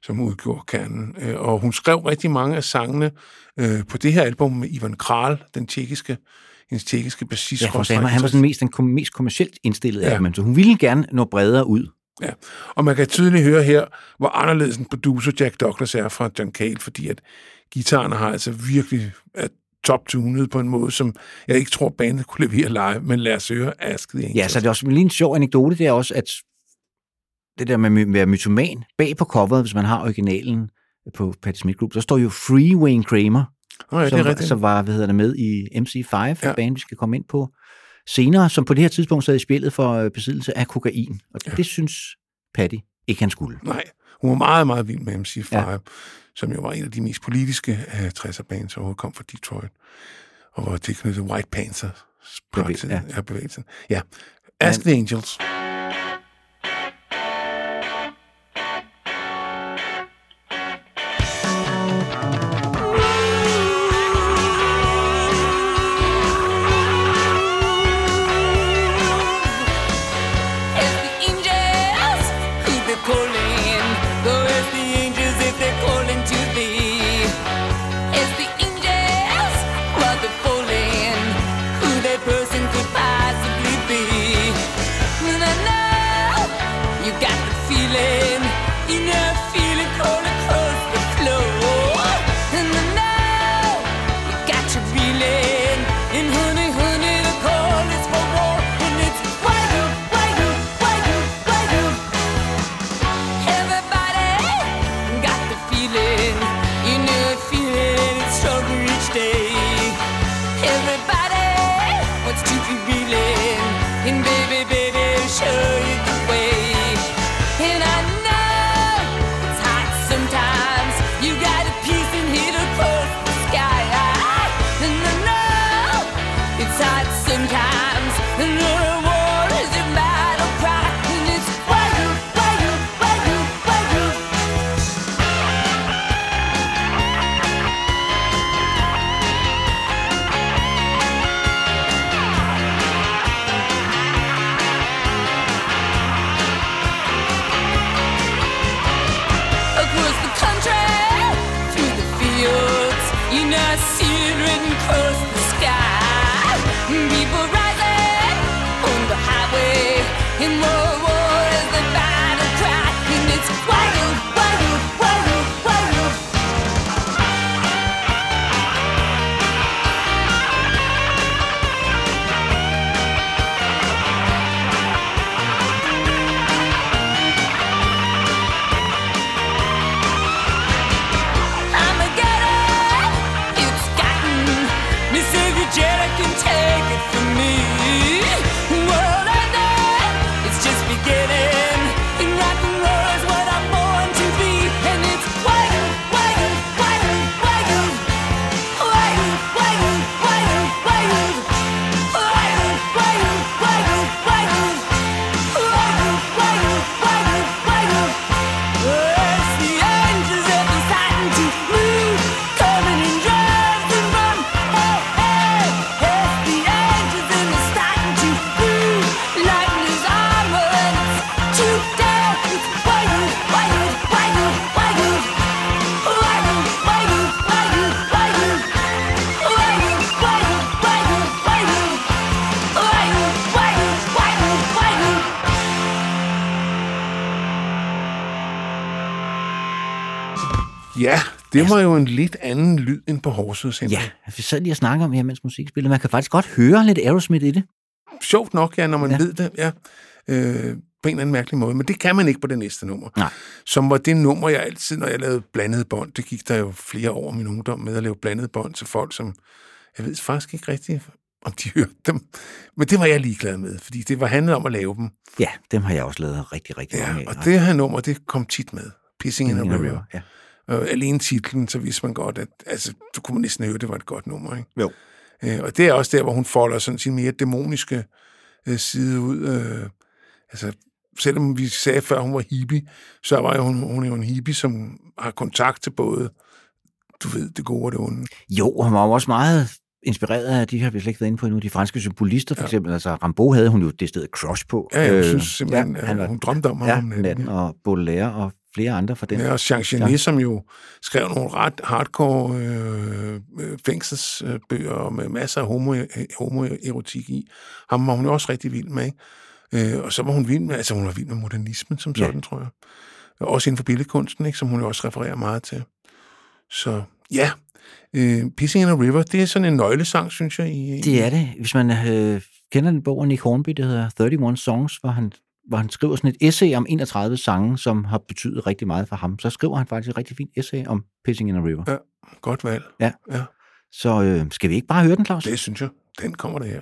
som udgjorde kernen. Øh, og hun skrev rigtig mange af sangene øh, på det her album med Ivan Kral, den tjekkiske, hendes tjekkiske bassist. Ja, for han, han var sådan mest, den kom, mest kommercielt indstillet ja. af dem, så hun ville gerne nå bredere ud. Ja, og man kan tydeligt høre her, hvor anderledes en producer Jack Douglas er fra John Cale, fordi at gitarerne har altså virkelig at top-tunet på en måde, som jeg ikke tror, bandet kunne levere live, men lad os høre Ask the Angels. Ja, så det er også lige en sjov anekdote, det er også, at det der med at være mytoman, bag på coveret, hvis man har originalen på Patti Smith Group, så står jo Free Wayne Kramer, oh ja, som, det er rigtigt. som var hvad hedder det, med i MC5, ja. band, vi skal komme ind på senere, som på det her tidspunkt sad i spillet for øh, besiddelse af kokain. Og ja. det synes Patty ikke, han skulle. Nej, hun var meget, meget vild med MC5. Ja som jo var en af de mest politiske uh, 60'er-bands, der overhovedet kom fra Detroit, og var tilknyttet White Panthers bevægelsen. Ja. bevægelsen. Ja. Ask Men, the Angels. Det var jo en lidt anden lyd end på Horsens. Ja, vi sad lige og snakkede om her, mens musik spillede. Man kan faktisk godt høre lidt Aerosmith i det. Sjovt nok, ja, når man Ja. ved det, ja. Øh, på en eller anden mærkelig måde. Men det kan man ikke på det næste nummer. Nej. Som var det nummer, jeg altid, når jeg lavede blandede bånd, det gik der jo flere år min ungdom med at lave blandede bånd til folk, som, jeg ved faktisk ikke rigtigt, om de hørte dem. Men det var jeg ligeglad med, fordi det var handlet om at lave dem. Ja, dem har jeg også lavet rigtig, rigtig Ja, mange af. og det her nummer, det kom tit med. Pissing in a. River, ja. Og alene titlen, så vidste man godt, at altså, du kunne man næsten høre, at det var et godt nummer. Ikke? Jo. Øh, og det er også der, hvor hun folder sådan sin mere dæmoniske øh, side ud. Øh, altså, selvom vi sagde før, hun var hippie, så var jo hun, hun er jo en hippie, som har kontakt til både, du ved, det gode og det onde. Jo, han var jo også meget inspireret af, de har vi slet ikke været inde på endnu, de franske symbolister for Ja. eksempel. Altså Rambo havde hun jo det sted crush på. Ja, jeg Øh, synes simpelthen, han ja, var- hun drømte om ham Ja, om natten. natten og Baudelaire og flere andre for den. Ja, og Jean Genet, som jo skrev nogle ret hardcore øh, øh, fængselsbøger med masser af homo, homoerotik i. Ham var hun jo også rigtig vild med, ikke? Øh, og så var hun vild med, altså hun var vild med modernismen som Ja. sådan, tror jeg. Og også inden for billedkunsten, ikke? Som hun jo også refererer meget til. Så ja, øh, Pissing in a River, det er sådan en nøglesang, synes jeg. I, Det er det. Hvis man øh, kender den bog af Nick Hornby, der hedder 31 Songs, hvor han, hvor han skriver sådan et essay om 31 sange, som har betydet rigtig meget for ham. Så skriver han faktisk et rigtig fint essay om Pissing in a River. Ja. Godt valg. Ja. ja. Så øh, skal vi ikke bare høre den, Claus? Det synes jeg. Den kommer der her.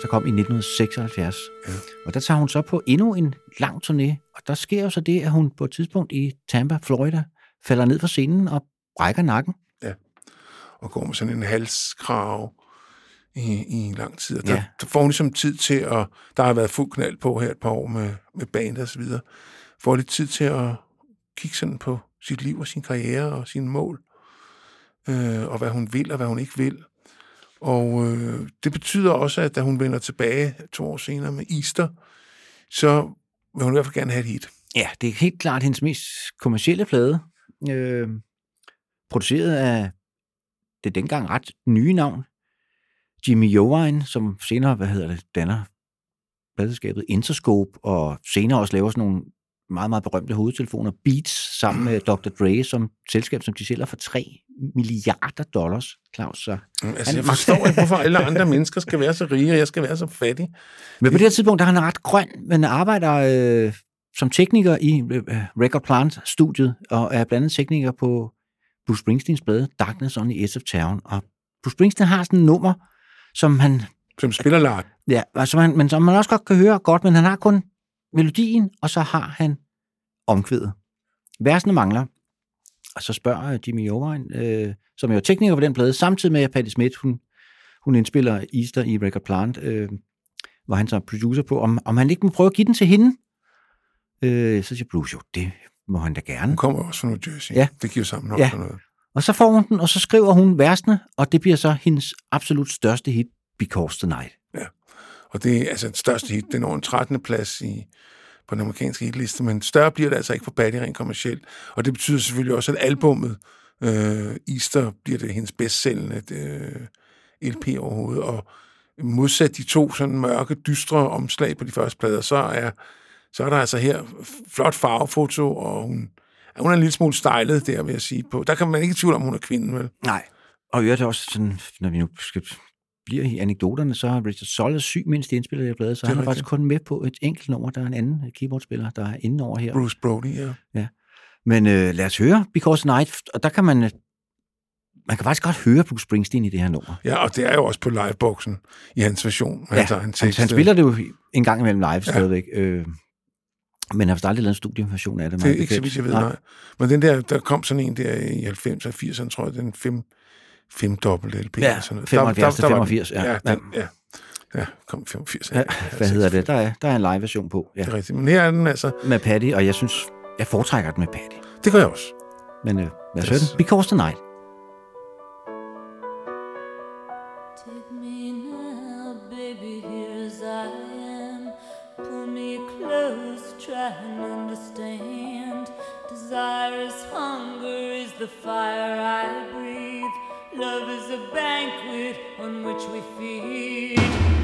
Så kom i 1976. Ja. Og der tager hun så på endnu en lang turné, og der sker jo så det, at hun på et tidspunkt i Tampa, Florida, falder ned fra scenen og brækker nakken. og går med sådan en halskrav i, i lang tid. Og der, Ja. der får hun ligesom tid til at... Der har været fuld knald på her et par år med, med band og så videre. Får lidt tid til at kigge sådan på sit liv og sin karriere og sine mål. Øh, og hvad hun vil og hvad hun ikke vil. Og øh, det betyder også, at da hun vender tilbage to år senere med Easter, så vil hun i hvert fald gerne have et hit. Ja, det er helt klart hendes mest kommercielle plade. Øh, produceret af det dengang ret nye navn, Jimmy Jovine, som senere, hvad hedder det, danner pladselskabet Interscope, og senere også laver sådan nogle meget, meget berømte hovedtelefoner, Beats, sammen med Dr. Dre, som selskab, som de sælger for 3 milliarder dollars, Claus. Så. Altså, Han- jeg forstår ikke, hvorfor alle andre mennesker skal være så rige, og jeg skal være så fattig. Men på det her tidspunkt, der er han ret grøn, men arbejder øh, som tekniker i øh, Record Plant-studiet, og er blandt andet tekniker på Bruce Springsteens plade Darkness on the Edge of Town. Og Bruce Springsteen har sådan et nummer, som han, Som spiller lart. ja, altså man, men som man også godt kan høre godt, men han har kun melodien, og så har han omkvædet. Versene mangler. Og så spørger Jimmy Jovine, øh, som er jo tekniker på den plade, samtidig med at Patti Smith, hun, hun indspiller Easter i Record Plant, øh, hvor han så er producer på, om, om han ikke må prøve at give den til hende. Øh, så siger Bruce, jo, det må han da gerne. Hun kommer også fra New Jersey. Ja. Det giver sammen nok Ja. noget. Og så får hun den, og så skriver hun versene, og det bliver så hendes absolut største hit, Because Tonight. Og det er altså den største hit. Den når en 13. plads i, på den amerikanske hitliste, men større bliver det altså ikke for Patty rent kommercielt. Og det betyder selvfølgelig også, at albummet øh, Easter bliver det hendes bedstsælgende øh, LP overhovedet. Og modsat de to sådan mørke, dystre omslag på de første plader, så er, så er der altså her flot farvefoto, og hun, hun er en lille smule stylet der, vil jeg sige. På. Der kan man ikke tvivle om, hun er kvinden, vel? Nej. Og i øvrigt også sådan, når vi nu skal bliver i anekdoterne, så har Richard Solis syg, mens de indspiller det plade, så han er faktisk kun med på et enkelt nummer. Der er en anden øh, keyboardspiller, der er inde over her. Bruce Brody, ja. ja. Men øh, lad os høre Because Night, og der kan man øh, man kan faktisk godt høre Bruce Springsteen i det her nummer. Ja, og det er jo også på liveboxen i hans version. Ja, altså, han, tekst, han spiller øh. det jo en gang imellem live ja. stadigvæk. Øh, men har vist aldrig lavet en studieversion af det. Det er ikke så vidt, jeg ved, nej. nej. Men den der, der kom sådan en der i 90'erne og 80'erne, tror jeg, den 5 femdobbelt LP. Ja, 75 der, der, der, 85, var, ja. Ja, den, ja. Ja, kom 85. Ja, ja, hvad hedder det? Der er, der er en live version på. Ja. Det er rigtigt. Men her er den altså... Med Patty, og jeg synes, jeg foretrækker den med Patty. Det gør jeg også. Men øh, hvad yes. den? Because the night. try and understand. Desire is hunger, is the fire I breathe. Love is a banquet on which we feed.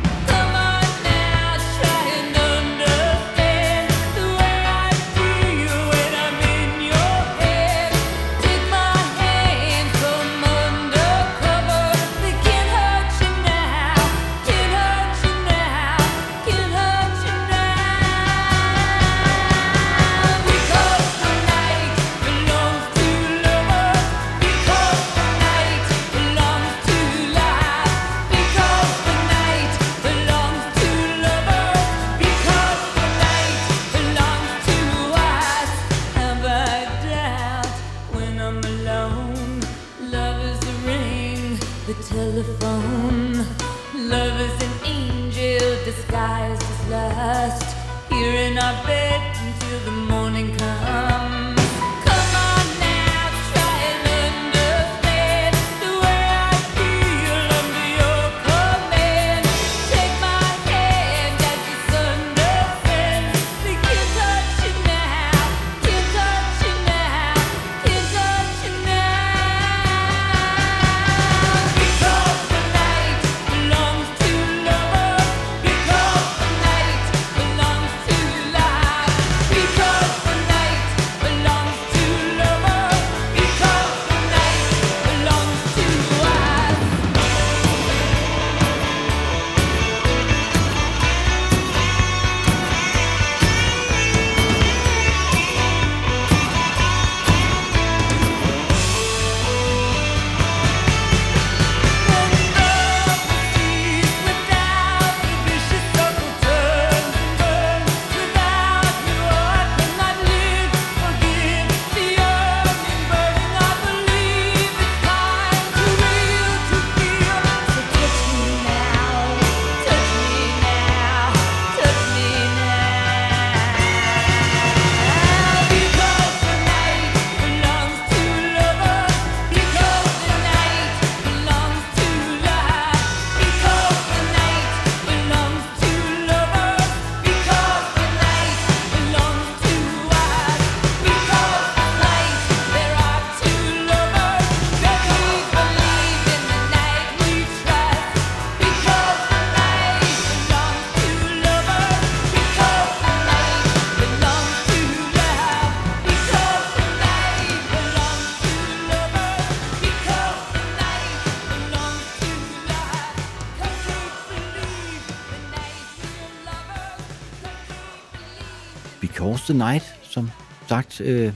The Night, som sagt, øh,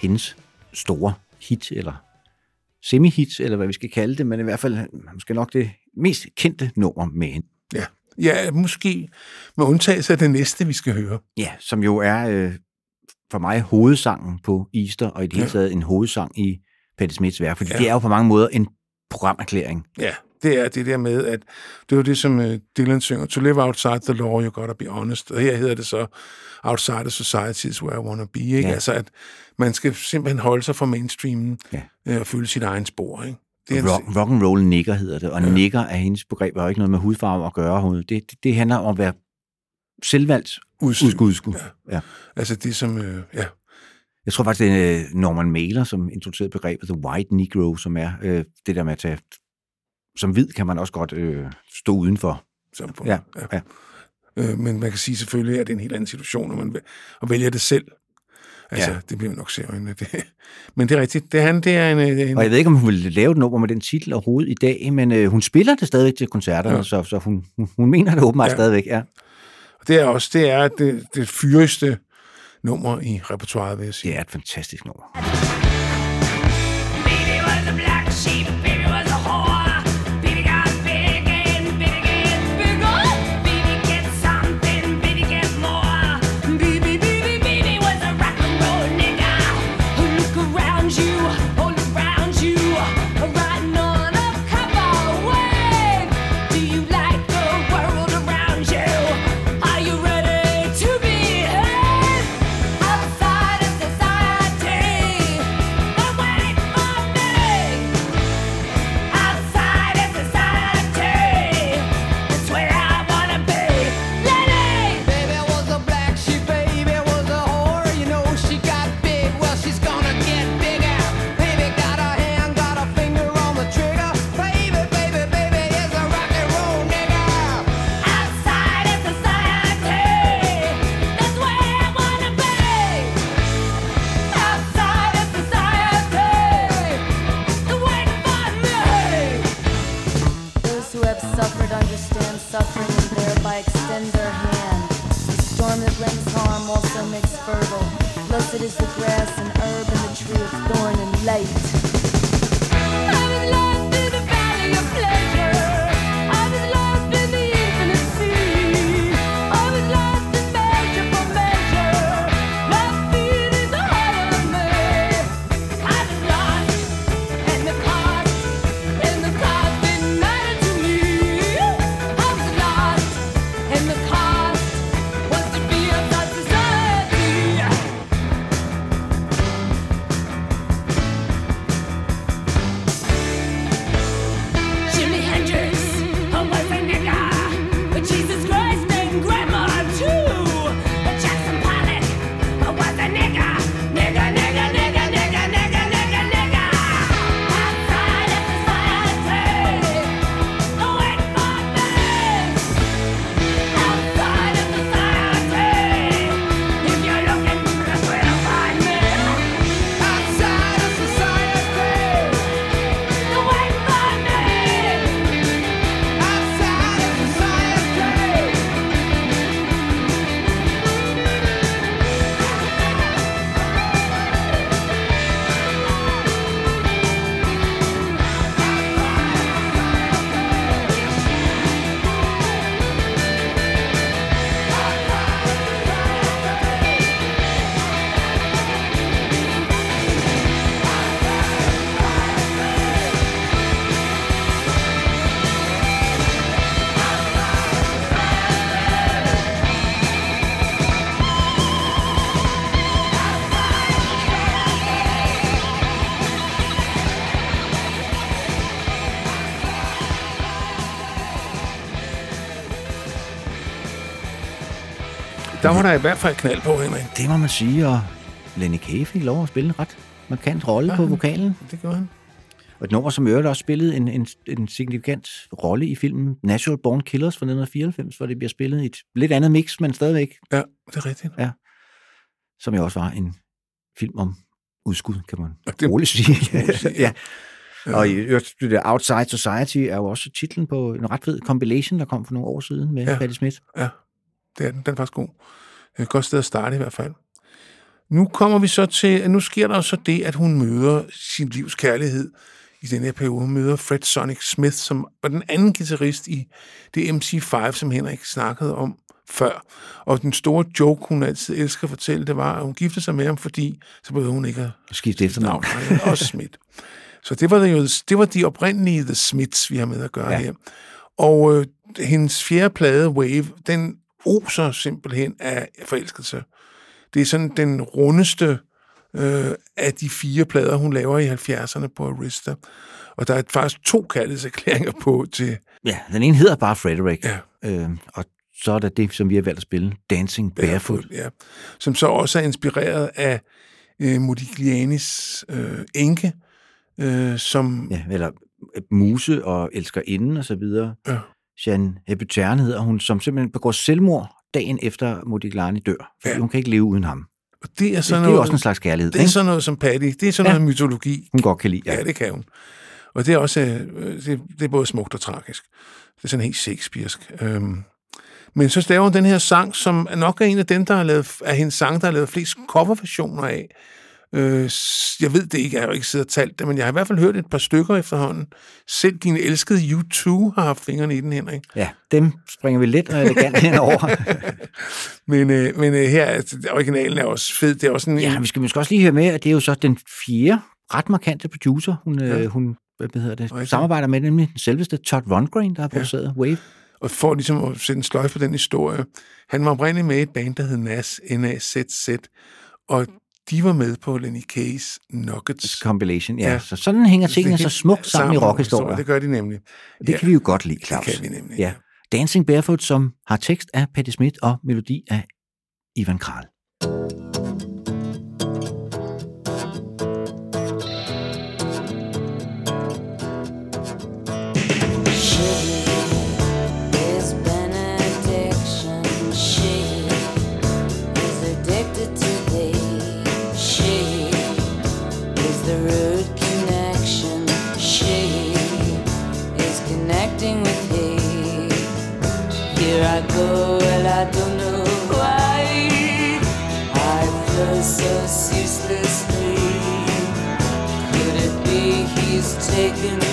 hendes store hit, eller semi-hit, eller hvad vi skal kalde det, men i hvert fald måske nok det mest kendte nummer med hende. Ja, ja måske med undtagelse af det næste, vi skal høre. Ja, som jo er øh, for mig hovedsangen på Easter, og i det hele taget en hovedsang i Patti Smiths værk, fordi ja. det er jo på mange måder en programerklæring. Ja, det er det der med, at det er jo det, som uh, Dylan synger, to live outside the law, you gotta be honest. Og her hedder det så, outside the society is where I wanna be. Ikke? Ja. Altså, at man skal simpelthen holde sig fra mainstreamen ja. uh, og følge sit egen spor. Ikke? Det er rock, rock and roll nigger hedder det, og ja. nigger er hendes begreb, og ikke noget med hudfarve at gøre. Det, det, det handler om at være selvvalgt udskud. udskud. Ja. ja. Altså det som, uh, ja, jeg tror faktisk, det er Norman Mailer, som introducerede begrebet The White Negro, som er øh, det der med at tage... Som hvid kan man også godt øh, stå udenfor. Samfund. Ja, ja. ja. Øh, men man kan sige selvfølgelig, at det er en helt anden situation, når man og vælger det selv. Altså, ja. det bliver nok se øjnene. Det. Men det er rigtigt. Det, han, det er en, en... Og jeg ved ikke, om hun vil lave et nummer med den titel overhovedet i dag, men øh, hun spiller det stadigvæk til koncerterne, ja. så, så hun, hun mener det åbenbart ja. stadigvæk, ja. Og det er også det, er det, det fyreste nummer i repertoireet, vil jeg sige. Det er et fantastisk nummer. Baby was a black sheep. Blessed is the grass and herb and the tree of thorn and light. Der var der i hvert fald knald på, Henrik. Det må man sige, og Lenny Kaye fik lov at spille en ret markant rolle ja, på vokalen. Det gjorde han. Og et nummer, som øvrigt også spillede en, en, en signifikant rolle i filmen Natural Born Killers fra 1994, hvor det bliver spillet i et lidt andet mix, men stadigvæk. Ja, det er rigtigt. Ja. Som jo også var en film om udskud, kan man det, roligt sige. ja. ja. Og det der Outside Society er jo også titlen på en ret fed compilation, der kom for nogle år siden med ja. Patti Smith. Ja, det er den. Den er faktisk god. Et godt sted at starte i hvert fald. Nu kommer vi så til, nu sker der så det, at hun møder sin livs kærlighed i den her periode. Hun møder Fred Sonic Smith, som var den anden guitarist i det MC5, som Henrik snakkede om før. Og den store joke, hun altid elsker at fortælle, det var, at hun giftede sig med ham, fordi så behøvede hun ikke at skifte efternavn. Også Smith. Så det var, det, jo, det var de oprindelige The Smiths, vi har med at gøre ja. her. Og øh, hendes fjerde plade, Wave, den oser simpelthen af forelskelse. Det er sådan den rundeste øh, af de fire plader, hun laver i 70'erne på Arista. Og der er faktisk to kærlighedserklæringer på til... Ja, den ene hedder bare Frederick. Ja. Øh, og så er der det, som vi har valgt at spille, Dancing Barefoot. Barefoot ja. Som så også er inspireret af øh, Modiglianis øh, enke, øh, som... Ja, eller øh, Muse og Elsker Inden og så videre. Ja. Jeanne Hepeterne hedder hun, som simpelthen begår selvmord dagen efter Modigliani dør, fordi ja. hun kan ikke leve uden ham. Og det er, sådan det, noget, det er også en slags kærlighed. Det er ikke? sådan noget som Patty. Det er sådan ja. noget mytologi. Hun godt kan lide. Ja. ja, det kan hun. Og det er også øh, det, det er både smukt og tragisk. Det er sådan helt Shakespearesk. Øhm. Men så laver hun den her sang, som nok er en af dem, der har lavet, af hendes sang, der har lavet flest coverversioner af. Øh, jeg ved det ikke, jeg har jo ikke siddet og talt det, men jeg har i hvert fald hørt et par stykker efterhånden. Selv din elskede U2 har haft fingrene i den, Henrik. Ja, dem springer vi lidt og elegant henover. men øh, men øh, her, altså, originalen er også fed. Det er også en, ja, vi skal måske også lige høre med, at det er jo så den fjerde ret markante producer, hun, øh, ja. øh, hun hvad hedder det, okay. samarbejder med, nemlig den selveste Todd Rundgren, der har produceret ja. Wave. Og for ligesom at sætte en sløjf på den historie, han var oprindeligt med i et band, der hed NAS, N-A-Z-Z, og de var med på Lenny Kays Nuggets. Compilation, ja. ja. Så sådan hænger tingene så smukt sammen, sammen i rockhistorien. Det gør de nemlig. Det ja. kan vi jo godt lide, Claus. Det kan vi nemlig, ja. ja. Dancing Barefoot, som har tekst af Patti Smith og melodi af Ivan Kral. taking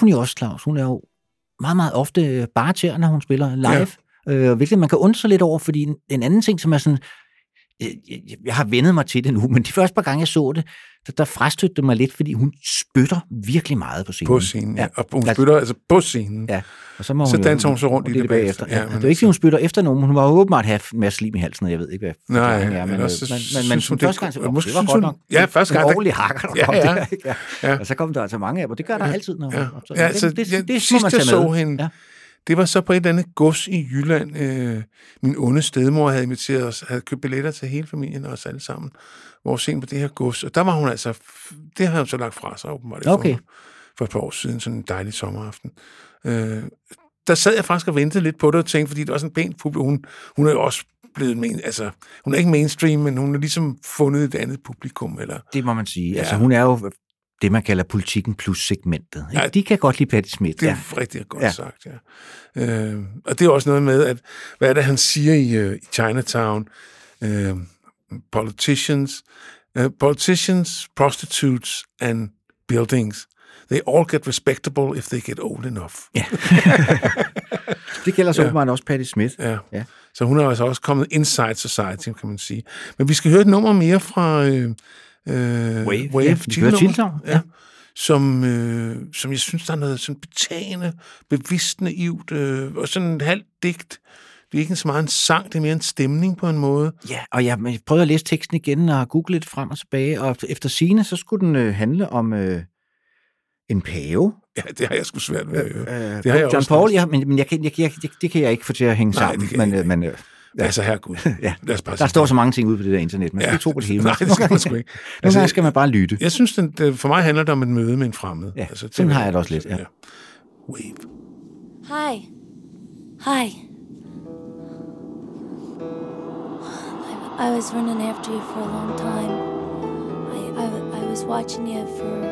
hun jo også, Claus. Hun er jo meget, meget ofte bare til, når hun spiller live. Ja. Øh, hvilket man kan undre sig lidt over, fordi en, en anden ting, som er sådan... Jeg, jeg, jeg har vendet mig til det nu, men de første par gange, jeg så det, der, der frastødte det mig lidt, fordi hun spytter virkelig meget på scenen. På scenen, ja. Og hun spytter altså på scenen. Ja. Og så, må så hun danser hun så rundt i det bagefter. Ja, ja, det er ikke, fordi hun spytter efter nogen, men hun var åbenbart have en masse slim i halsen, og jeg ved ikke, hvad Nej, er. Men, men, men, men, men første gang, så, det var godt hun, nok. Ja, første gang. En ordentlig hakker, der ja, kom ja, der. Ja. ja. Og så kom der altså mange af dem, og det gør der altid, når ja. hun ja, altså, det, det, det, det sidst jeg så hende. Det var så på et eller andet gods i Jylland. Øh, min onde stedmor havde inviteret os, havde købt billetter til hele familien og os alle sammen, hvor sen på det her gods. Og der var hun altså, det havde hun så lagt fra sig åbenbart. Okay. For, for et par år siden, sådan en dejlig sommeraften. Øh, der sad jeg faktisk og ventede lidt på det og tænkte, fordi det var sådan en pænt publikum. Hun, hun er jo også blevet, main, altså, hun er ikke mainstream, men hun har ligesom fundet et andet publikum. Eller, Det må man sige. Ja. Altså, hun er jo det, man kalder politikken plus segmentet. Ja. De kan godt lide Patti Smith. Det er ja. rigtig godt Ja. sagt, ja. Øh, og det er også noget med, at hvad er det, han siger i, øh, i Chinatown? Øh, politicians, uh, politicians, prostitutes and buildings, they all get respectable if they get old enough. Ja. det gælder så Ja. også Patti Smith. Ja. Ja. Så hun er altså også kommet inside society, kan man sige. Men vi skal høre et nummer mere fra øh, øh, Wave, Wave ja. Ja. ja. Som, øh, som jeg synes, der er noget sådan betagende, bevidst naivt, øh, og sådan en halvt digt. Det er ikke så meget en sang, det er mere en stemning på en måde. Ja, og jeg, jeg prøvede at læse teksten igen og google lidt frem og tilbage, og efter sine så skulle den øh, handle om øh, en pave. Ja, det har jeg sgu svært ved at høre. Øh, det har jeg John også Paul, ja, men, men jeg, kan, jeg, jeg, jeg, det kan jeg ikke få til at hænge Nej, sammen. det kan men, jeg øh, men, øh, Ja. Altså, herregud. ja. Lad os bare Der sige står så mange ting ude på det der internet, man skal Ja. ikke tro på det hele. Nej, det skal man sgu ikke. Nogle Altså, gange skal man bare lytte. Jeg synes, den, for mig handler det om et møde med en fremmed. Ja, altså, sådan har jeg det også lidt, ja. Wave. Hi. Hi. I, I was running after you for a long time. I, I, I was watching you for.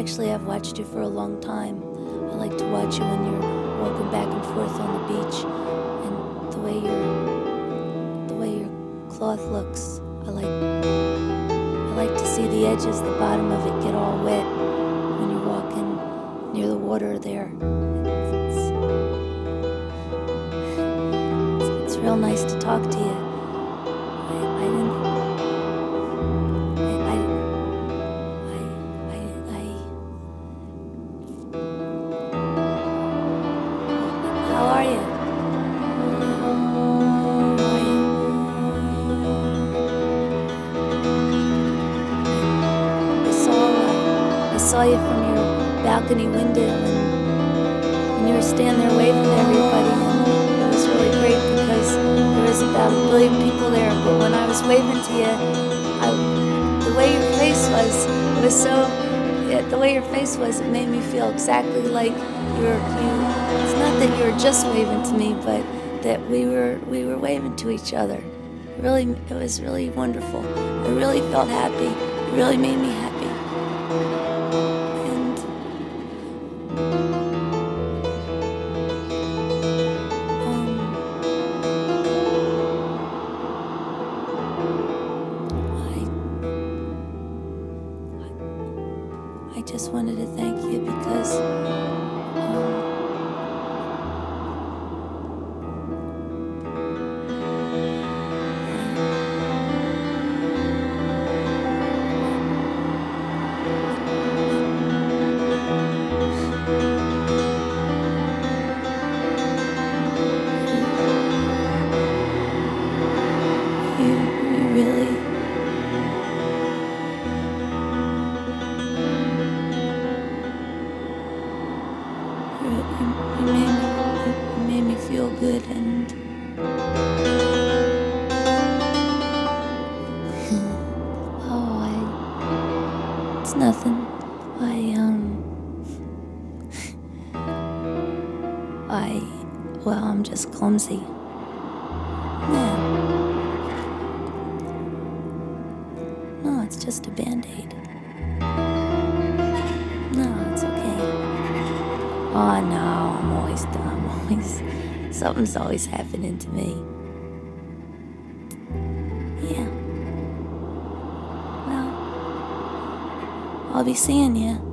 Actually, I've watched you for a long time. I like to watch you when you're walking back and forth on the beach, and the way your the way your cloth looks. I like I like to see the edges, the bottom of it get all wet when you're walking near the water there. It's, it's, it's real nice to talk to you. And, you were standing there waving to everybody and it was really great because there was about a billion people there but when I was waving to you I, the way your face was it was so it, the way your face was it made me feel exactly like you were you it's not that you were just waving to me but that we were we were waving to each other. Really it was really wonderful. I really felt happy. It really made me happy clumsy. Yeah. No, it's just a band aid. No, it's okay. Oh, no, I'm always dumb. Always. Something's always happening to me. Yeah. Well, I'll be seeing you.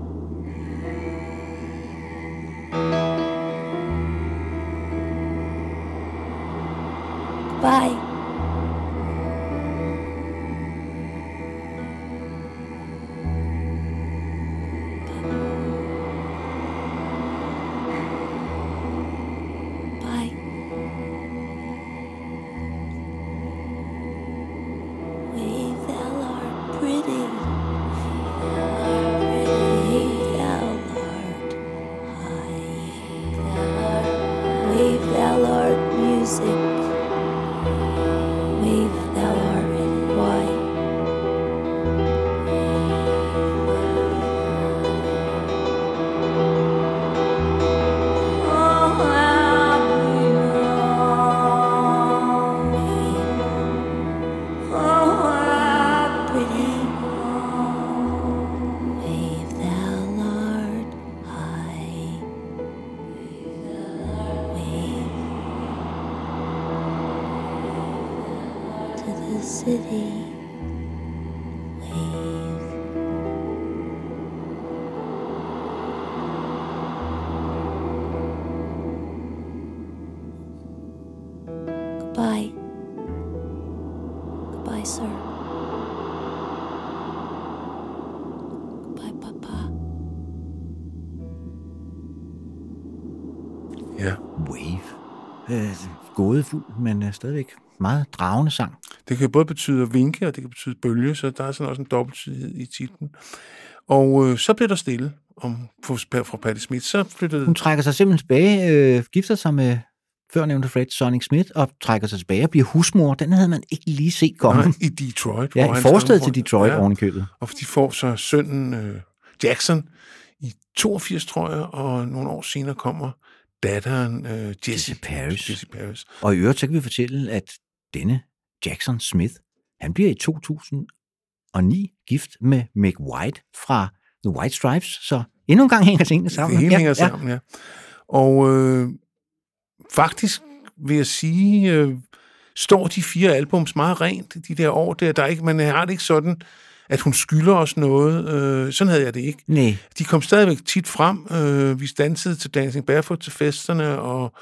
Ja. Wave. Øh, gådefuld, men øh, stadigvæk meget dragende sang. Det kan både betyde at vinke, og det kan betyde bølge, så der er sådan også en dobbelttydighed i titlen. Og øh, så blev der stille om fra Patti Smith. Så flyttede... Hun trækker sig simpelthen tilbage, øh, gifter sig med førnævnte Fred Sonic Smith, og trækker sig tilbage og bliver husmor. Den havde man ikke lige set komme. Nej, i Detroit. Ja, i forstedet til fra. Detroit ja. oven i købet. Og de får så sønnen øh, Jackson i 82, tror jeg, og nogle år senere kommer datteren øh, Jessie Paris. Jessie Paris. Og i øvrigt, så kan vi fortælle, at denne Jackson Smith, han bliver i 2009 gift med Meg White fra The White Stripes, så endnu en gang hænger tingene sammen. Det hele Ja, hænger ja. sammen, ja. Og øh, faktisk vil jeg sige, øh, står de fire albums meget rent de der år der. der er ikke, man har det ikke sådan, at hun skylder os noget. Øh, sådan havde jeg det ikke. Nej, De kom stadigvæk tit frem. Øh, vi dansede til Dancing Barefoot til festerne, og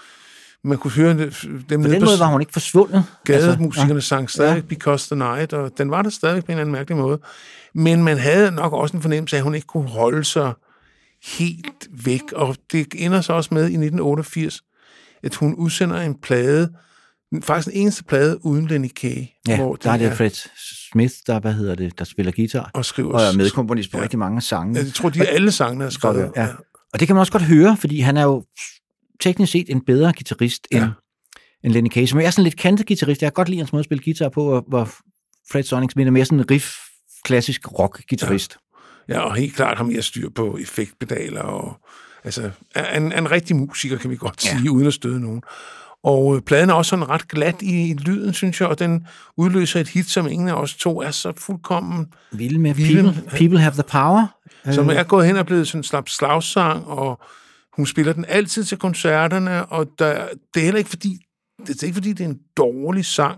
man kunne høre dem på nede den på måde var hun ikke forsvundet. gademusikerne Altså, sang stadig Because the Night, og den var der stadig på en eller anden mærkelig måde. Men man havde nok også en fornemmelse af, at hun ikke kunne holde sig helt væk, og det ender så også med i 1988, at hun udsender en plade, faktisk den eneste plade uden Lenny Kaye, ja, hvor der er det Fred Smith, der, hvad hedder det, der spiller guitar, og skriver... og er medkomponist på Ja. rigtig mange sange. Jeg tror, de er alle sangene er skrevet. Ja. Og det kan man også godt høre, fordi han er jo teknisk set en bedre guitarist Ja. end, end Lenny Kaye, som er sådan lidt kantet guitarist. Jeg kan godt lide hans måde at spille guitar på, hvor- Fred Sonic Smith er mere sådan en riff, klassisk rock-guitarist. Ja, og helt klart har mere styr på effektpedaler, og altså, er en, er en rigtig musiker, kan vi godt Ja. sige, uden at støde nogen. Og øh, pladen er også sådan ret glat i, i lyden, synes jeg, og den udløser et hit, som ingen af os to er så fuldkommen, Vilde med Vilde. People, People Have the Power. som Øh, er gået hen og blevet sådan en slags slagsang, og hun spiller den altid til koncerterne, og der, det er heller ikke fordi, det er ikke fordi, det er en dårlig sang.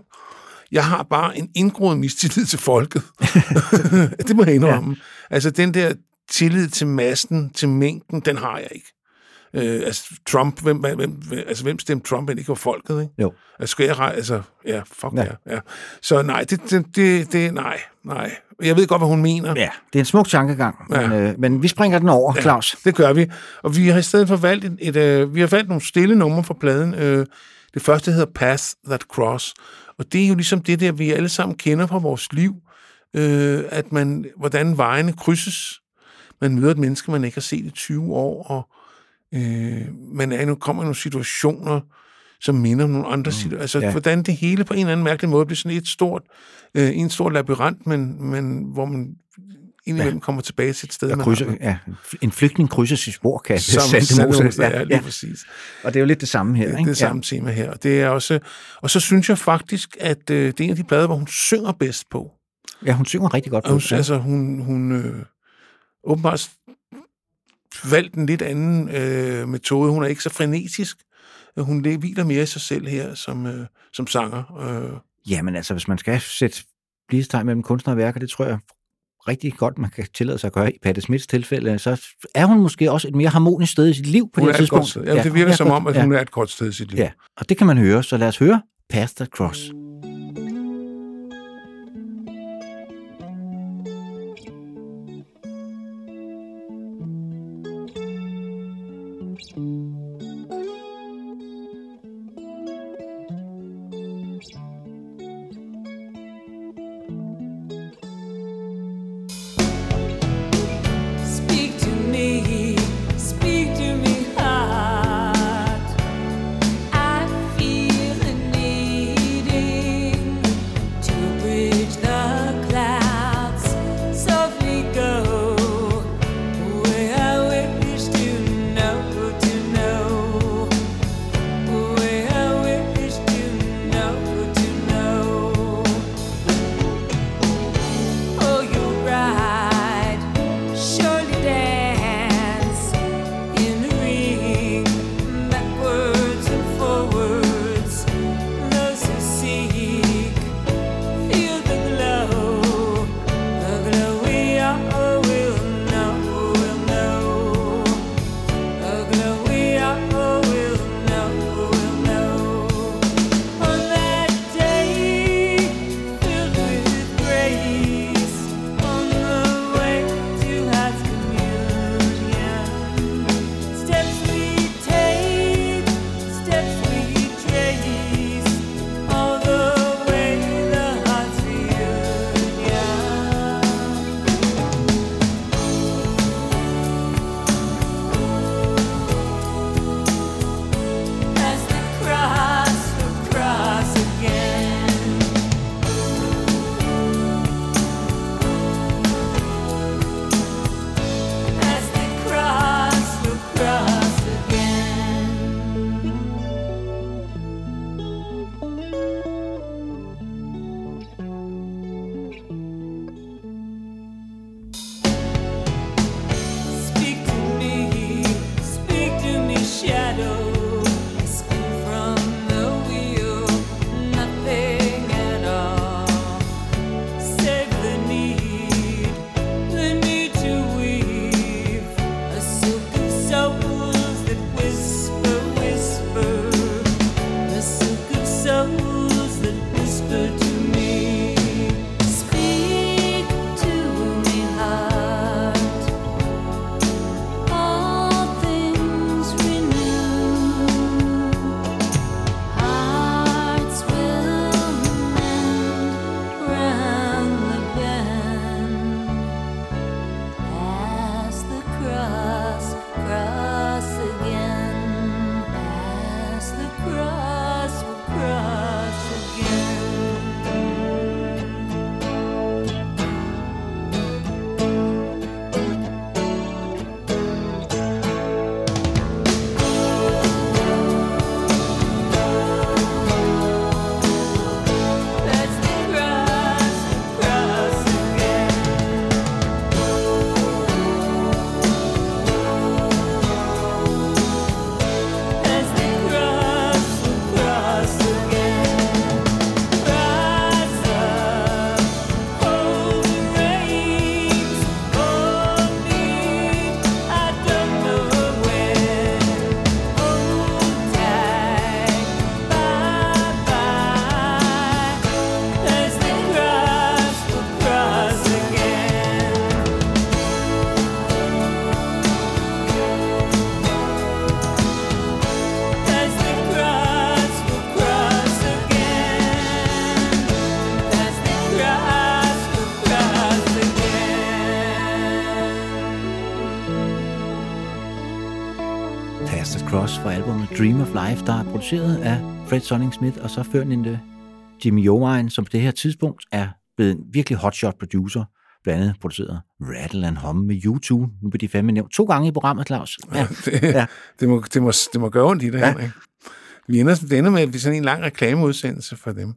Jeg har bare en indgroet mistillid til folket. det må jeg indrømme. Ja. Altså den der tillid til massen, til mængden, den har jeg ikke. Øh, altså Trump, hvem, hvem, hvem, altså, hvem stemte Trump, end ikke var folket, ikke? Jo. Altså, skal jeg altså, ja, fuck Ja. ja. ja. Så nej, det, det, det, det, nej, nej. Jeg ved godt, hvad hun mener. Ja, det er en smuk tankegang, Ja. men, øh, men vi springer den over, Claus. Det gør vi. Og vi har i stedet for valgt et, et øh, vi har valgt nogle stille numre fra pladen. Øh, det første hedder Path That Cross. Og det er jo ligesom det der, vi alle sammen kender fra vores liv. Øh, at man, hvordan vejene krydses. Man møder et menneske, man ikke har set i 20 år, og øh, man er, nu kommer nogle situationer, som minder om nogle andre situationer. Altså, ja. ja. hvordan det hele på en eller anden mærkelig måde bliver sådan et stort, øh, en stor labyrint, men, men hvor man indimellem ja. kommer tilbage til et sted, Der man krydser, har ja, en flygtning krydser sit spor, kan som. Mose, ja, lige ja. præcis. Og det er jo lidt det samme her, Det er ikke? det samme tema her. Og, det er også, og så synes jeg faktisk, at øh, det er en af de plader, hvor hun synger bedst på. Ja. ja, hun synger rigtig godt hun, på. Ja. altså, hun, hun øh, åbenbart valgt en lidt anden øh, metode. Hun er ikke så frenetisk. Hun le- hviler mere i sig selv her som, øh, som sanger. Øh, Jamen altså, hvis man skal sætte ligestegn mellem kunstner og værker, det tror jeg rigtig godt, man kan tillade sig at gøre i Patte Smiths tilfælde, så er hun måske også et mere harmonisk sted i sit liv på hun det tidspunkt. Ja, det virker er som godt- om, at ja. hun er et godt sted i sit liv. Ja, og det kan man høre, så lad os høre Path That Cross. Dream of Life, der er produceret af Fred Sonning Smith, og så førnende Jimmy Iovine, som på det her tidspunkt er blevet en virkelig hotshot producer, blandt andet produceret Rattle and Hum med U2. Nu bliver de fandme nævnt to gange i programmet, Claus. Ja, det, ja. det, må, det, må, det må gøre ondt i det, ja. Henrik. Vi ender, det ender med, at vi sådan en lang reklameudsendelse for dem.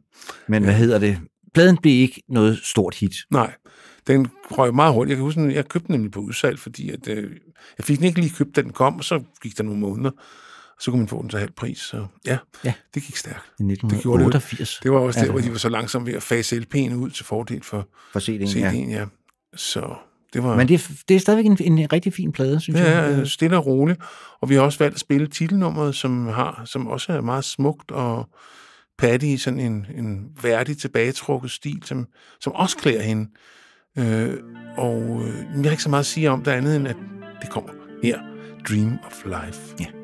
Men hvad hedder det? Pladen blev ikke noget stort hit. Nej, den røg meget hurtigt. Jeg kan huske, jeg købte den nemlig på udsalg, fordi at, øh, jeg fik den ikke lige købt, da den kom, og så gik der nogle måneder, så kunne man få den til halv pris. Så ja, ja. det gik stærkt. I 1988. Det, det var også der, hvor de var så langsomme ved at fase LP'en ud til fordel for, for CD'en. CD'en ja. ja. Så det var... Men det er, det er stadigvæk en, en rigtig fin plade, synes ja, jeg. Ja, stille og roligt. Og vi har også valgt at spille titelnummeret, som, har, som også er meget smukt og Patty i sådan en, en værdig, tilbagetrukket stil, som, som også klæder hende. Øh, og øh, jeg har ikke så meget at sige om det andet, end at det kommer her. Dream of Life. Ja.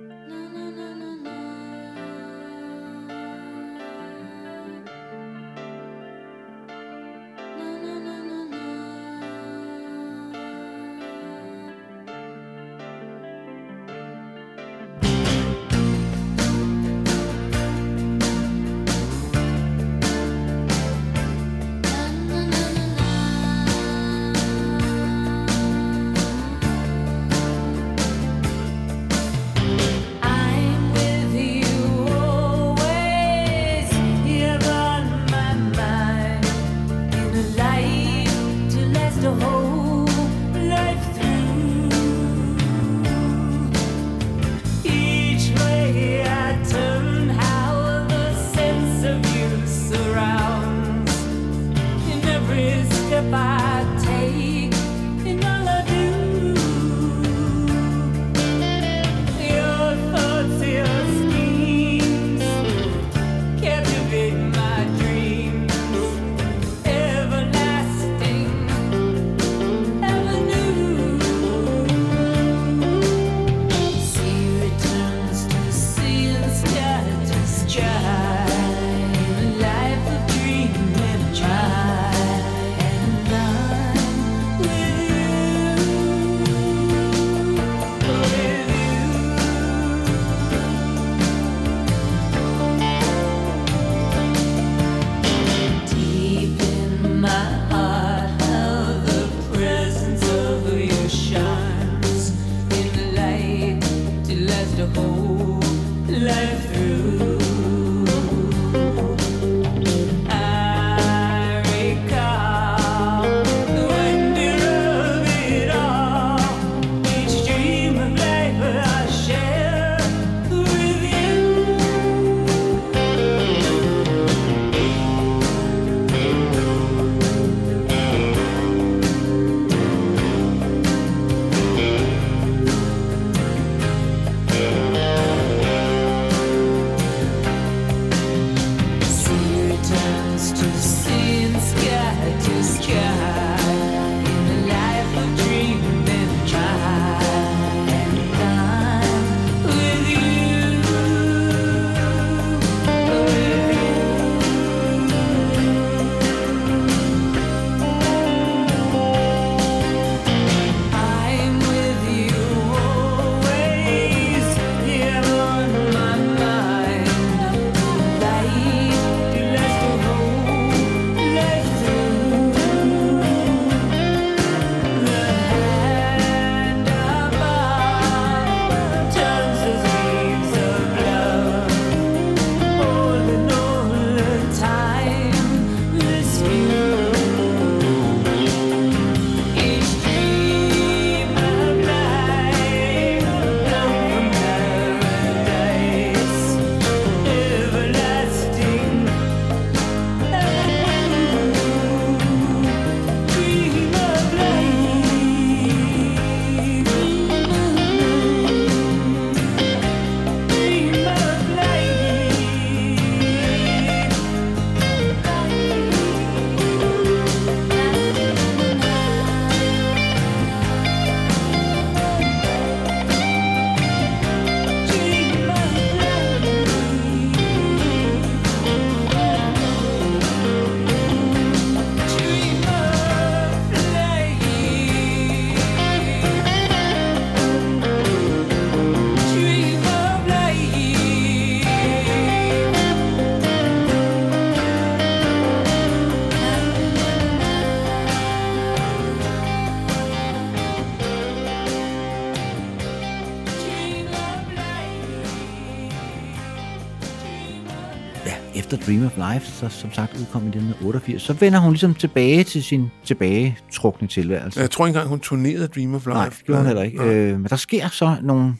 Efter Dream of Life, så som sagt udkom i 1988, så vender hun ligesom tilbage til sin tilbagetrukne tilværelse. Jeg tror ikke engang, hun turnerede Dream of Life. Nej, det gjorde hun heller ikke. Øh, men der sker så nogle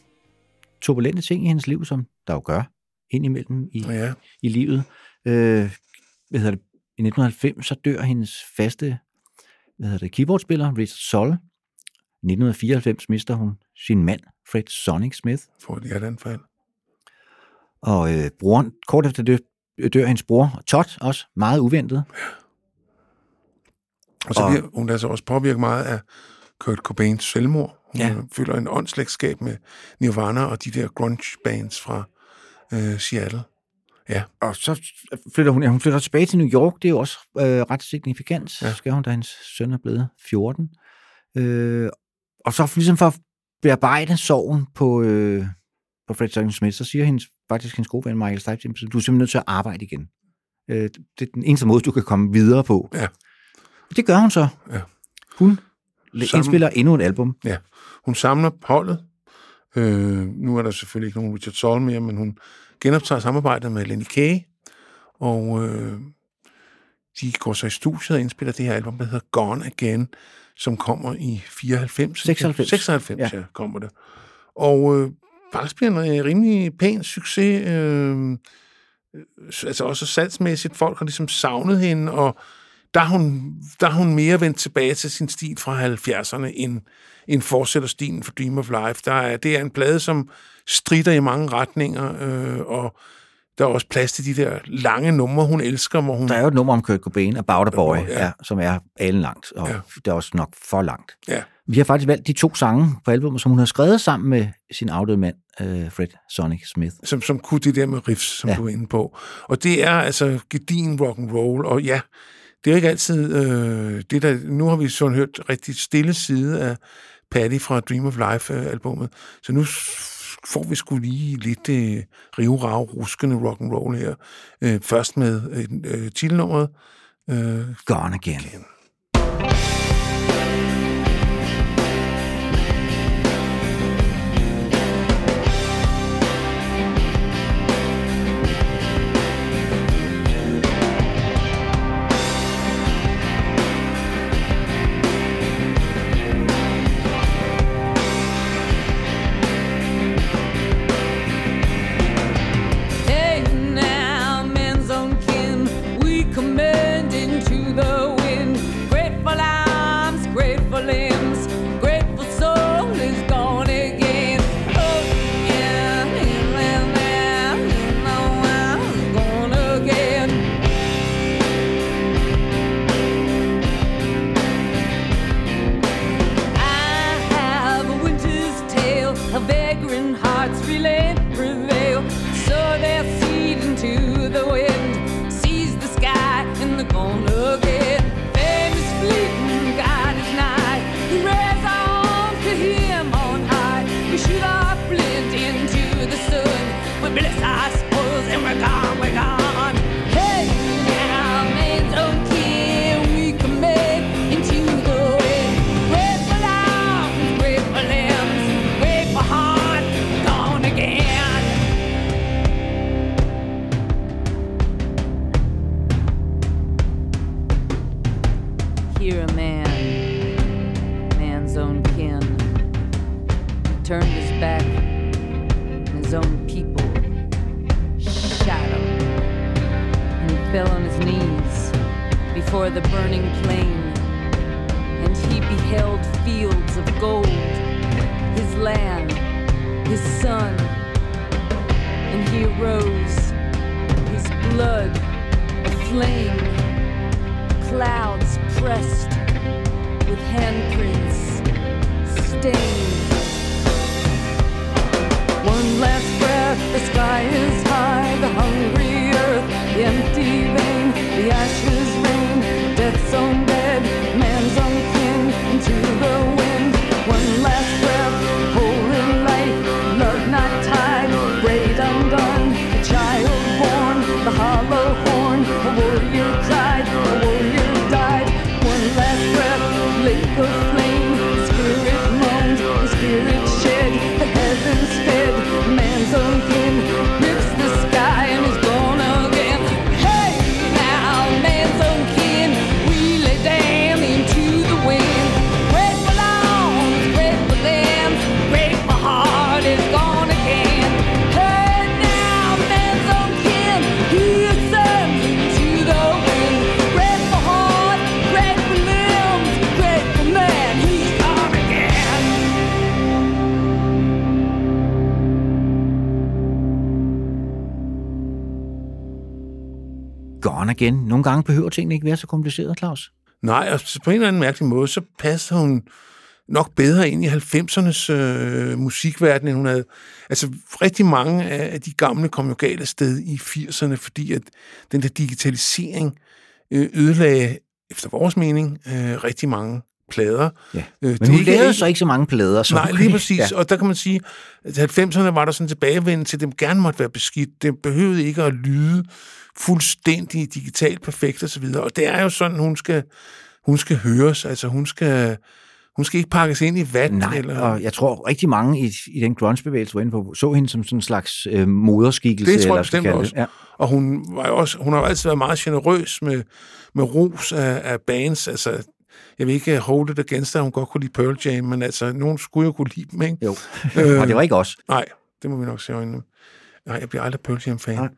turbulente ting i hendes liv, som der jo gør indimellem i, Ja. i livet. Øh, hvad hedder det? I 1990 så dør hendes faste hvad hedder det, keyboardspiller, Richard Soll. I 1994 mister hun sin mand, Fred Sonic Smith. For et hjerteanfald. Og øh, broren, kort efter det, dør hendes bror, Todd, også meget uventet. Og så Og- bliver hun altså også påvirket meget af Kurt Cobains selvmord. Hun Ja. føler en åndslægtskab med Nirvana og de der grunge bands fra øh, Seattle. Ja, Og så flytter hun, ja, hun flytter tilbage til New York, det er jo også øh, ret signifikant, ja. Skal hun, da hendes søn er blevet 14. Øh, og så ligesom for at bearbejde sorgen på, øh, på Fred Sonic Smith, så siger hendes, faktisk hendes gode ven Michael Stipe, du er simpelthen nødt til at arbejde igen. Øh, det er den eneste måde, du kan komme videre på. Ja. Det gør hun så. Ja. Hun Sammen- indspiller endnu et album. ja. Hun samler holdet. Øh, nu er der selvfølgelig ikke nogen Richard Soll mere, men hun genoptager samarbejdet med Lenny Kaye. Og øh, de går så i studiet og indspiller det her album, der hedder Gone Again, som kommer i 94. 96. 96, Ja. ja, ja kommer det. Og øh, faktisk bliver en øh, rimelig pæn succes. Øh, altså også salgsmæssigt. Folk har ligesom savnet hende, og der er hun, der er hun mere vendt tilbage til sin stil fra 70'erne, end, end fortsætter stilen for Dream of Life. Der er, det er en plade, som strider i mange retninger, øh, og der er også plads til de der lange numre, hun elsker, hvor hun... Der er jo et nummer om Kurt Cobain, About a Boy, ja. ja. Som er alen langt, og. Ja. det er også nok for langt. Ja. Vi har faktisk valgt de to sange på albumet, som hun har skrevet sammen med sin afdøde mand, øh, Fred Sonic Smith. som, som kunne det der med riffs, som Ja. du er inde på. Og det er altså gedin rock and roll, og ja, det er ikke altid øh, det der, nu har vi sådan hørt rigtig stille side af Patty fra Dream of Life-albummet, så nu får vi sgu lige lidt øh, rivrav, ruskende rock and roll her. Øh, først med øh, titelnummeret, øh, Gone Again. Hey the sky is Again. Nogle gange behøver tingene ikke være så kompliceret, Claus. Nej, og på en eller anden mærkelig måde, så passer hun nok bedre ind i 90'ernes øh, musikverden, end hun havde. Altså, rigtig mange af de gamle kom jo galt afsted i 80'erne, fordi at den der digitalisering øh, ødelagde, efter vores mening, øh, rigtig mange plader. Ja. Øh, Men hun lavede så ikke så mange plader. Så nej, lige præcis. Ja. Og der kan man sige, at 90'erne var der sådan tilbagevendende til, at dem gerne måtte være beskidt. Det behøvede ikke at lyde fuldstændig digitalt perfekt og så videre. Og det er jo sådan, hun skal, hun skal høres. Altså, hun skal hun skal ikke pakkes ind i vand. Nej, eller... og jeg tror rigtig mange i, i den grunge-bevægelse, var på, så hende som sådan en slags øh, moderskikkelse. Det tror jeg bestemt også. Ja. Og hun, var jo også, hun har jo altid været meget generøs med, med ros af, af bands. Altså, jeg vil ikke hold it against, at hun godt kunne lide Pearl Jam, men altså, nogen skulle jo kunne lide dem, ikke? Jo, øh, og det var ikke os. Nej, det må vi nok se øjnene. Nej, jeg bliver aldrig Pearl Jam-fan. Nej.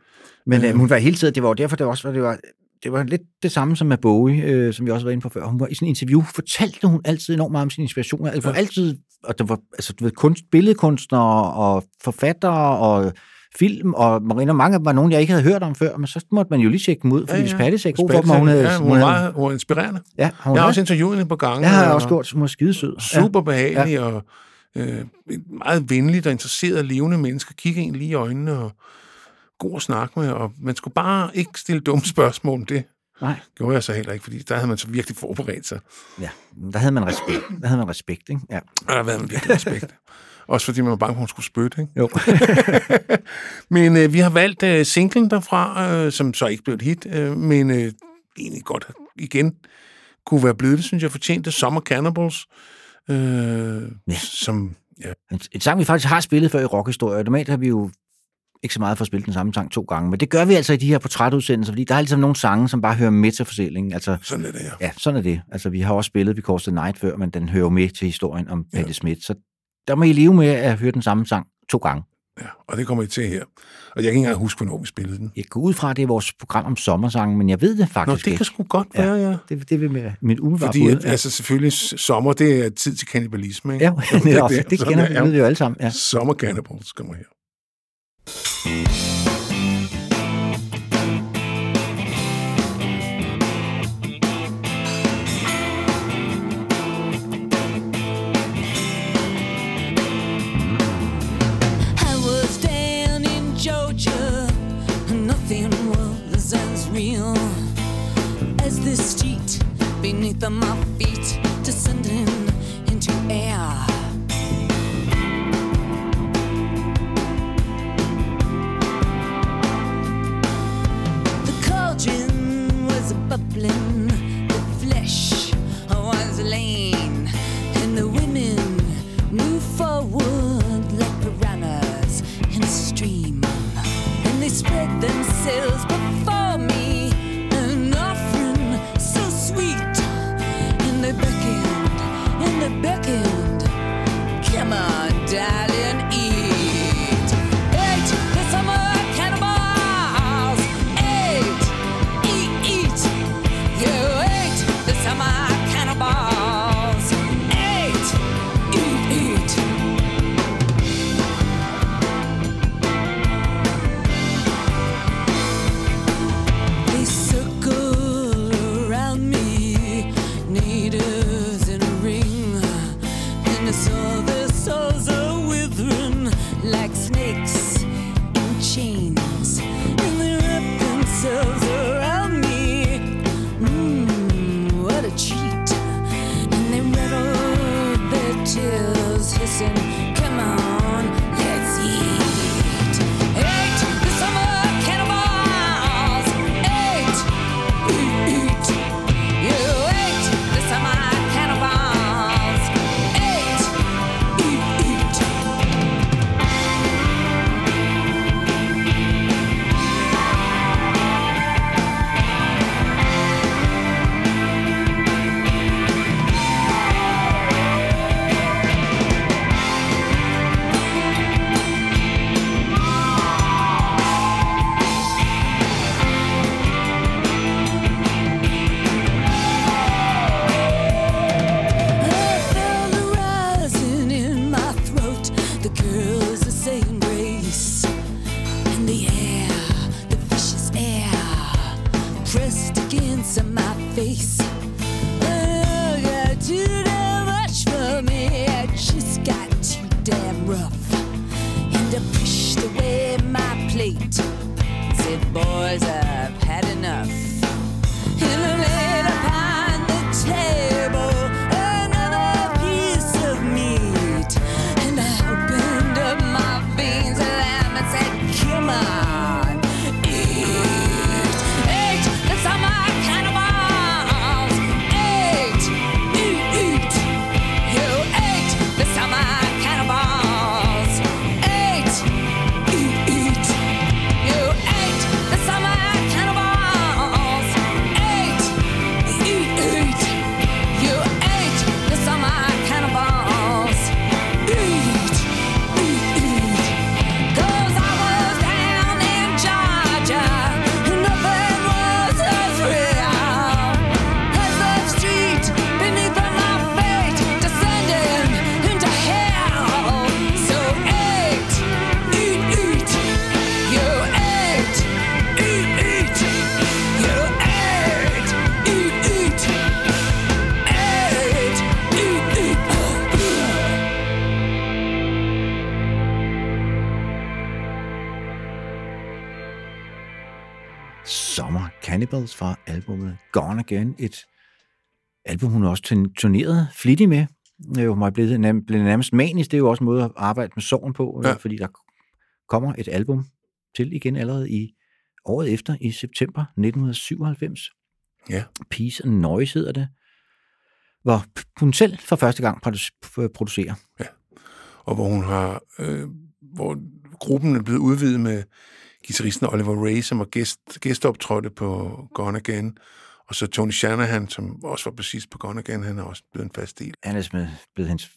Men øh, hun var hele tiden, det var derfor, det også var, det var det var lidt det samme som med Bowie, øh, som vi også var inde på før. Hun var i sådan en interview, fortalte hun altid enormt meget om sine inspirationer. Altså, ja. altid, og der var altså, du ved, kunst, billedkunstnere og forfattere og film, og Marina mange var nogen, jeg ikke havde hørt om før, men så måtte man jo lige tjekke dem ud, fordi ja, ja. Pattis er god for dem, hun havde... Ja, hun, var meget, hun var inspirerende. Ja, hun jeg har også interviewet hende på gange. Jeg har også gjort, hun var skidesød. Super behagelig, ja. og øh, meget venligt og interesseret levende mennesker. Kigger en lige i øjnene, og god at snakke med, og man skulle bare ikke stille dumme spørgsmål om det. Nej. Gjorde jeg så heller ikke, fordi der havde man så virkelig forberedt sig. Ja, der havde man respekt. Der havde man respekt, ikke? Ja. Og der havde man virkelig respekt. Også fordi man var bange for, at hun skulle spytte, ikke? Jo. men øh, vi har valgt øh, singlen derfra, øh, som så ikke blev et hit, øh, men øh, egentlig godt igen kunne være blevet, synes jeg, fortjente Summer Cannibals, øh, ja. som... Ja. En, en sang, vi faktisk har spillet før i rockhistorie. Normalt har vi jo ikke så meget for at spille den samme sang to gange, men det gør vi altså i de her portrætudsendelser, fordi der er ligesom nogle sange, som bare hører med til fortællingen. Altså, sådan er det, ja. Ja, sådan er det. Altså, vi har også spillet Because the Night før, men den hører med til historien om ja. Patti Smith, så der må I leve med at høre den samme sang to gange. Ja, og det kommer I til her. Og jeg kan ikke engang huske, hvornår vi spillede den. Jeg går ud fra, at det er vores program om sommersangen, men jeg ved det faktisk Nå, det kan sgu godt være, ja. ja. Det, det vil med mit umiddelbare Fordi, bud. Ja. altså selvfølgelig, sommer, det er tid til kannibalisme, ikke? Ja, det, det, det, det kender vi jo alle sammen. Ja. Sommer Cannibals kommer her. Beneath my feet, descending bubbling, the flesh was lean, and the women moved forward like piranhas in a stream, and they spread themselves Cannibals fra albumet Gone Again. Et album, hun også turn- turnerede flittigt med. Er jo mig blevet, nærm- blevet nærmest manisk. Det er jo også en måde at arbejde med sorgen på, Ja. ja. fordi der kommer et album til igen allerede i året efter, i september 1997. Ja. Peace and Noise hedder det, hvor hun selv for første gang produ- producerer. og hvor hun har, øh, hvor gruppen er blevet udvidet med guitaristen Oliver Ray, som var gæst, gæsteoptrådte på Gone Again, og så Tony Shanahan, som også var præcis på Gone Again, han er også blevet en fast del. Han er blevet hendes,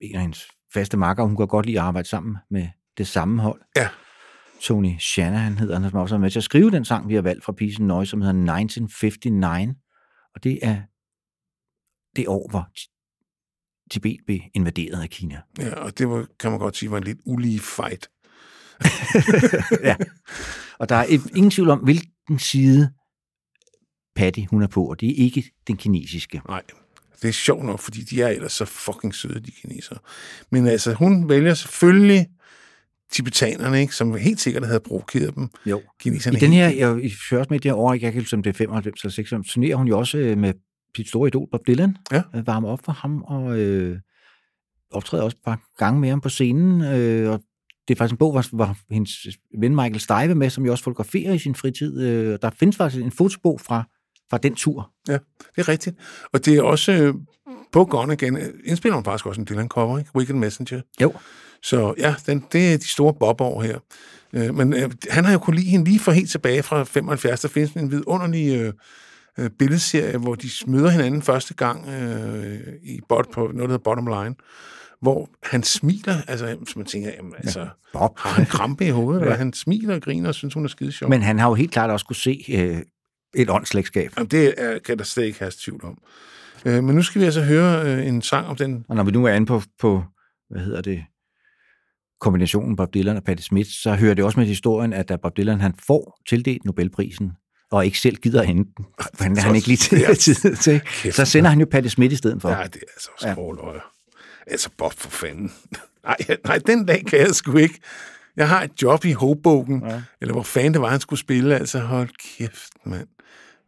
en af hendes faste makker. Hun kan godt lide at arbejde sammen med det samme hold. Ja. Tony Shanahan hedder han, som også er med til at skrive den sang, vi har valgt fra and Noise, som hedder 1959. Og det er det år, hvor Ti- Tibet blev invaderet af Kina. Ja, og det var, kan man godt sige, var en lidt ulige fight. ja. Og der er ingen tvivl om, hvilken side Patty hun er på, og det er ikke den kinesiske. Nej, det er sjovt nok, fordi de er ellers så fucking søde, de kinesere. Men altså, hun vælger selvfølgelig tibetanerne, ikke, som helt sikkert havde provokeret dem. Jo. Kineserne I den her, jeg, i først med det her år, jeg kan ikke huske, om det er 95 eller 96, turnerer hun jo også øh, med sit store idol Bob Dylan. Ja. Øh, varmer op for ham, og øh, optræder også et par gange med ham på scenen. Øh, og det er faktisk en bog, hvor, hvor hendes ven Michael Stipe med, som jo også fotograferer i sin fritid. Øh, der findes faktisk en fotobog fra, fra den tur. Ja, det er rigtigt. Og det er også øh, på Gone Again, øh, indspiller hun faktisk også en Dylan-cover, ikke? Weekend Messenger. Jo. Så ja, den, det er de store bobår her. Øh, men øh, han har jo kunne lide hende lige fra helt tilbage fra 75. Der findes en vidunderlig øh, øh, billedserie, hvor de møder hinanden første gang øh, i bot, på noget, der hedder Bottom Line, hvor han smiler, altså, som man tænker, jamen, altså, Bob. har han krampe i hovedet, ja. Ja. eller han smiler og griner og synes, hun er skide sjov. Men han har jo helt klart også kunne se øh, et åndsslægtskab. Jamen, det er, kan der slet ikke have tvivl om. Øh, men nu skal vi altså høre øh, en sang om den Og når vi nu er inde på, på hvad hedder det, kombinationen Bob Dylan og Patti Smith, så hører det også med historien, at da Bob Dylan han får tildelt Nobelprisen, og ikke selv gider at hente den, for han, han ikke lige til, Ja. tid til, så sender han jo Patti Smith i stedet for. Ja, det er altså også ja. Altså, Bob, for fanden. nej, nej, den dag kan jeg sgu ikke. Jeg har et job i Hoboken, ja. eller hvor fanden det var, han skulle spille. Altså, hold kæft, mand.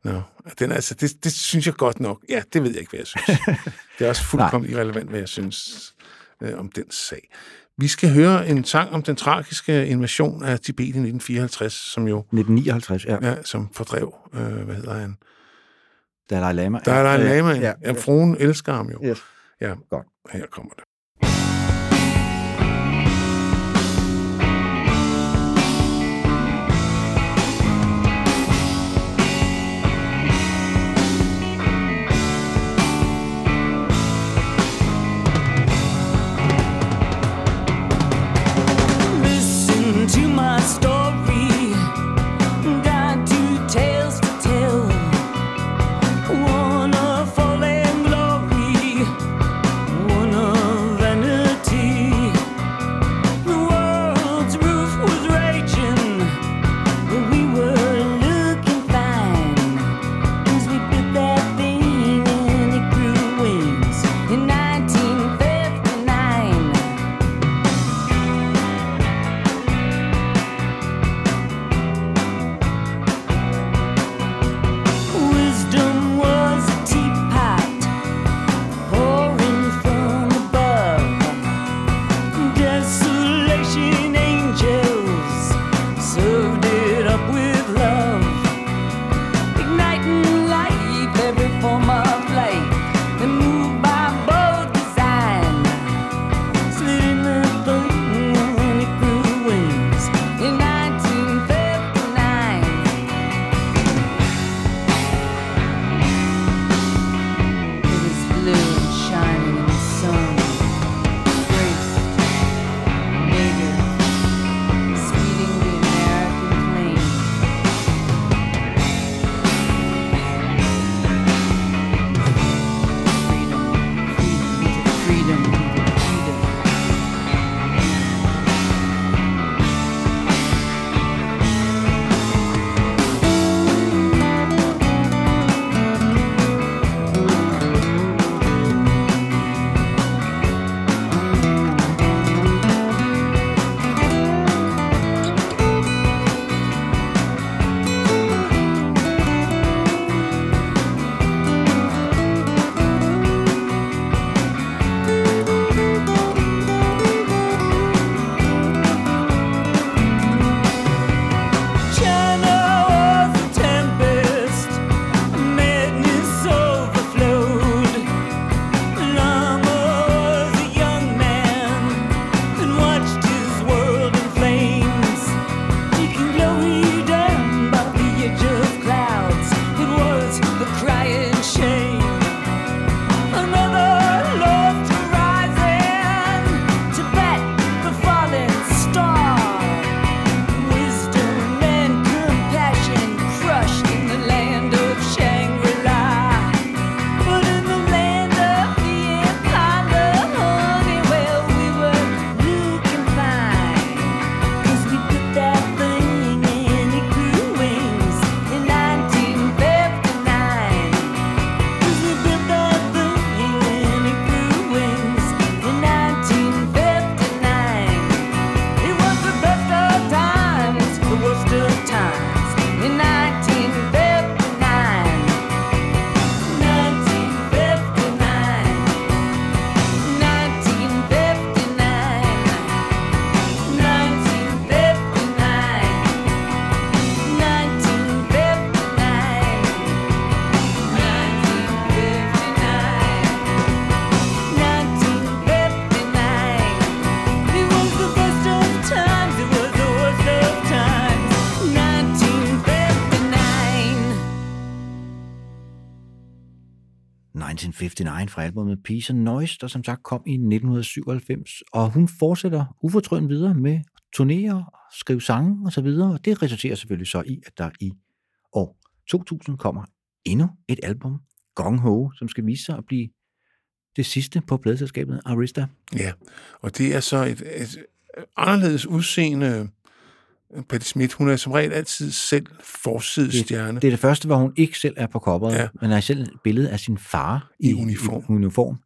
Nå, den, altså, det, det synes jeg godt nok. Ja, det ved jeg ikke, hvad jeg synes. det er også fuldkommen irrelevant, hvad jeg synes øh, om den sag. Vi skal høre en sang om den tragiske invasion af Tibet i 1954, som jo 1959, ja. ja, som fordrev, øh, hvad hedder han? Dalai Lama. Der en Ja, lama. Ja, Ja, fruen elsker ham jo. Yes. Ja, Godt. her kommer det. Listen to my story. Fra albumet Peace and Noise, der som sagt kom i 1997, og hun fortsætter ufortrødent videre med turnere, skrive sange og så videre, og det resulterer selvfølgelig så i, at der i år 2000 kommer endnu et album, Gong Ho, som skal vise sig at blive det sidste på pladeselskabet Arista. Ja, og det er så et, et anderledes udseende Patti Smith. Hun er som regel altid selv forsidestjerne. Det er det første, hvor hun ikke selv er på coveret, Ja. ja. men er selv et billede af sin far I uniform. I uniform.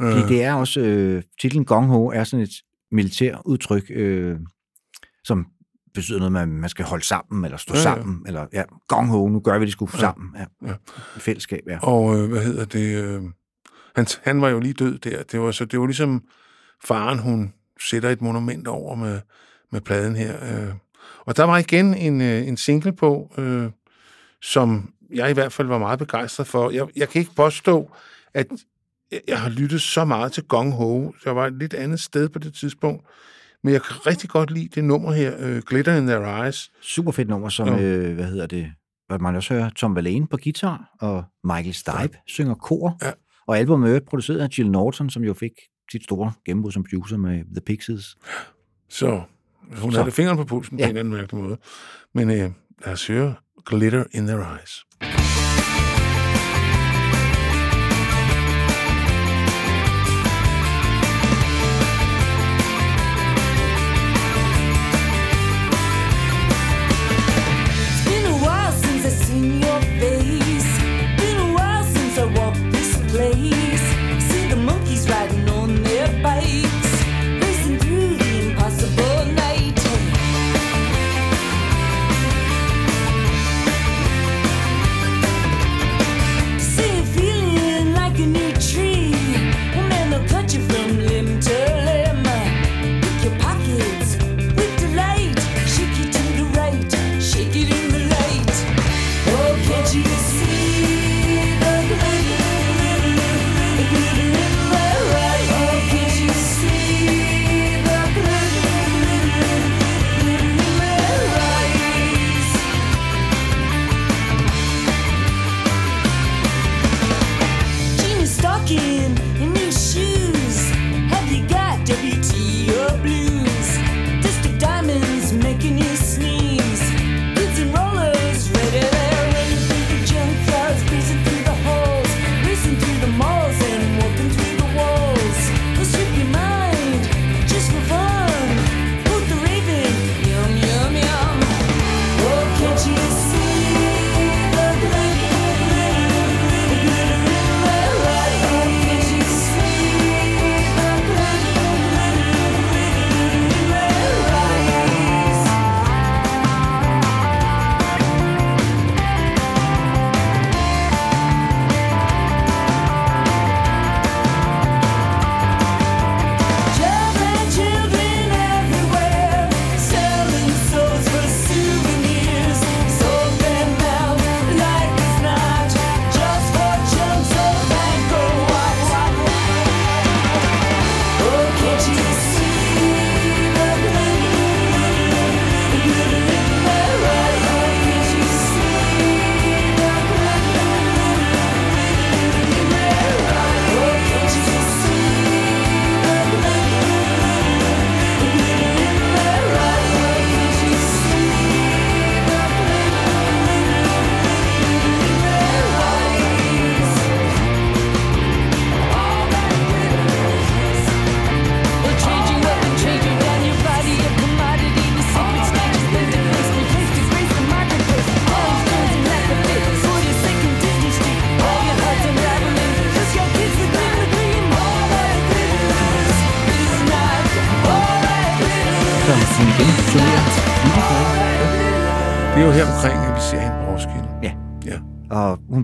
Fordi det er også, øh, titlen Gong Ho er sådan et militær udtryk, øh, som betyder noget med, at man skal holde sammen, eller stå Ja, ja, ja. sammen, eller ja, Gong Ho, nu gør vi det sgu ja. sammen, ja. ja. ja. I fællesskab, ja. Og øh, hvad hedder det? Øh, han, han var jo lige død der. Det var, så det var ligesom faren, hun sætter et monument over med, med pladen her. Øh. Og der var igen en, øh, en single på, øh, som jeg i hvert fald var meget begejstret for. Jeg, jeg kan ikke påstå, at jeg- har lyttet så meget til Gong Ho. Jeg var et lidt andet sted på det tidspunkt. Men jeg kan rigtig godt lide det nummer her, øh, Glitter in Their Eyes. Super fedt nummer, som, Ja. øh, hvad hedder det, hvad man også hører, Tom Verlaine på guitar, og Michael Stipe ja. synger kor, Ja. og albumet er produceret af Jill Norton, som jo fik sit store gennembrud som producer med The Pixies. Så hun Så. havde fingeren på pulsen ja. på en eller anden mærkelig måde. Men øh, lad os høre Glitter in Their Eyes. It's been a while since I've seen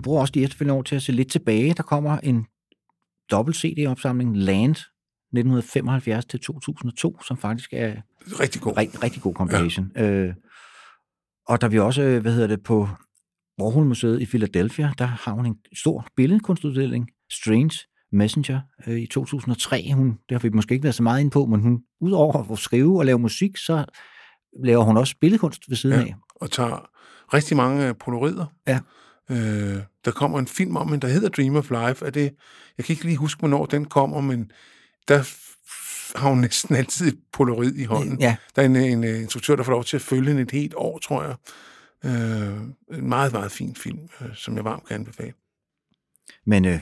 bruger også de efterfølgende år til at se lidt tilbage. Der kommer en dobbelt CD-opsamling, Land, 1975 til 2002, som faktisk er Rigtig god. rigtig, rigtig god compilation. Ja. Øh, og der vi også, øh, hvad hedder det, på Warhol Museet i Philadelphia, der har hun en stor billedkunstudstilling, Strange Messenger, øh, i 2003. Hun, det har vi måske ikke været så meget inde på, men hun, udover at skrive og lave musik, så laver hun også billedkunst ved siden Ja. af. Og tager rigtig mange øh, polarider. Ja. Øh, der kommer en film om hende, der hedder Dream of Life. Er det, jeg kan ikke lige huske, hvornår den kommer, men der har hun næsten altid et polaroid i hånden. Ja, Der er en, en, øh, instruktør, der får lov til at følge hende et helt år, tror jeg. Øh, en meget, meget fin film, øh, som jeg varmt kan anbefale. men øh,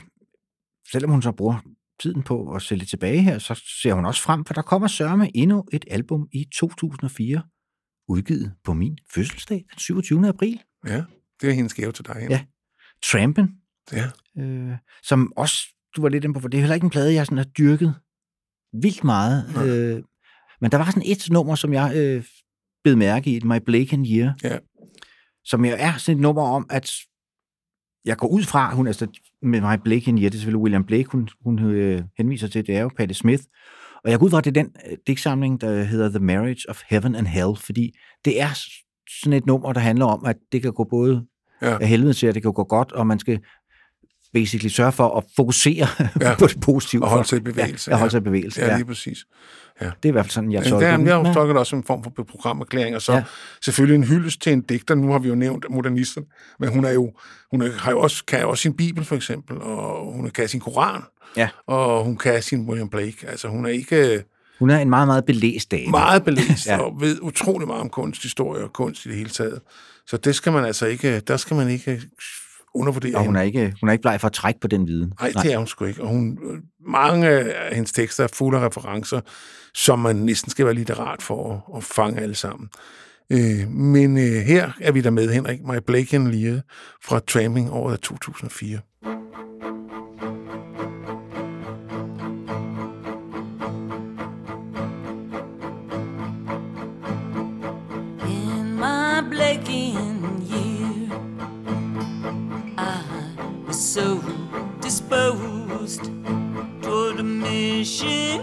selvom hun så bruger tiden på at se lidt tilbage her, så ser hun også frem, for der kommer sørme endnu et album i 2004, udgivet på min fødselsdag, den 27. april. Ja, det er hendes gave til dig. Henrik. Ja. Trampen, ja. øh, som også, du var lidt inde på, for det er heller ikke en plade, jeg sådan har dyrket vildt meget. Nej. Øh, men der var sådan et nummer, som jeg øh, bed mærke i, My Blake and Year, Ja. som jo er sådan et nummer om, at jeg går ud fra, hun altså med My Blake and Year, det er selvfølgelig William Blake, hun, hun øh, henviser til, det er jo Patti Smith, og jeg går ud fra, at det er den øh, digtsamling, der hedder The Marriage of Heaven and Hell, fordi det er sådan et nummer, der handler om, at det kan gå både Ja. af helvede til, at det kan gå godt, og man skal basically sørge for at fokusere Ja. ja. på det positive. Og holde sig i bevægelse. Ja, holde sig i bevægelse, Ja, ja. lige præcis. Det er i hvert fald sådan, jeg Ja, tolker det er, den. jeg har Men- tolket også som en form for programerklæring, og så ja. Ja. selvfølgelig en hyldest til en digter. Nu har vi jo nævnt modernisten, men hun er jo, hun er, har jo også, kan jo også sin bibel, for eksempel, og hun kan sin koran, Ja. og hun kan sin William Blake. Altså, hun er ikke Hun er en meget, meget belæst dame. meget belæst, ja. Ja. og ved utrolig meget om kunsthistorie og kunst i det hele taget. Så det skal man altså ikke, der skal man ikke undervurdere Og hun er ikke, hun er ikke bleg for at trække på den viden. Nej, det er hun sgu ikke. Og hun, mange af hendes tekster er fulde af referencer, som man næsten skal være litterat for at, at fange alle sammen. Øh, men øh, her er vi der med, Henrik, My Blake fra Tramming året af 2004. 是。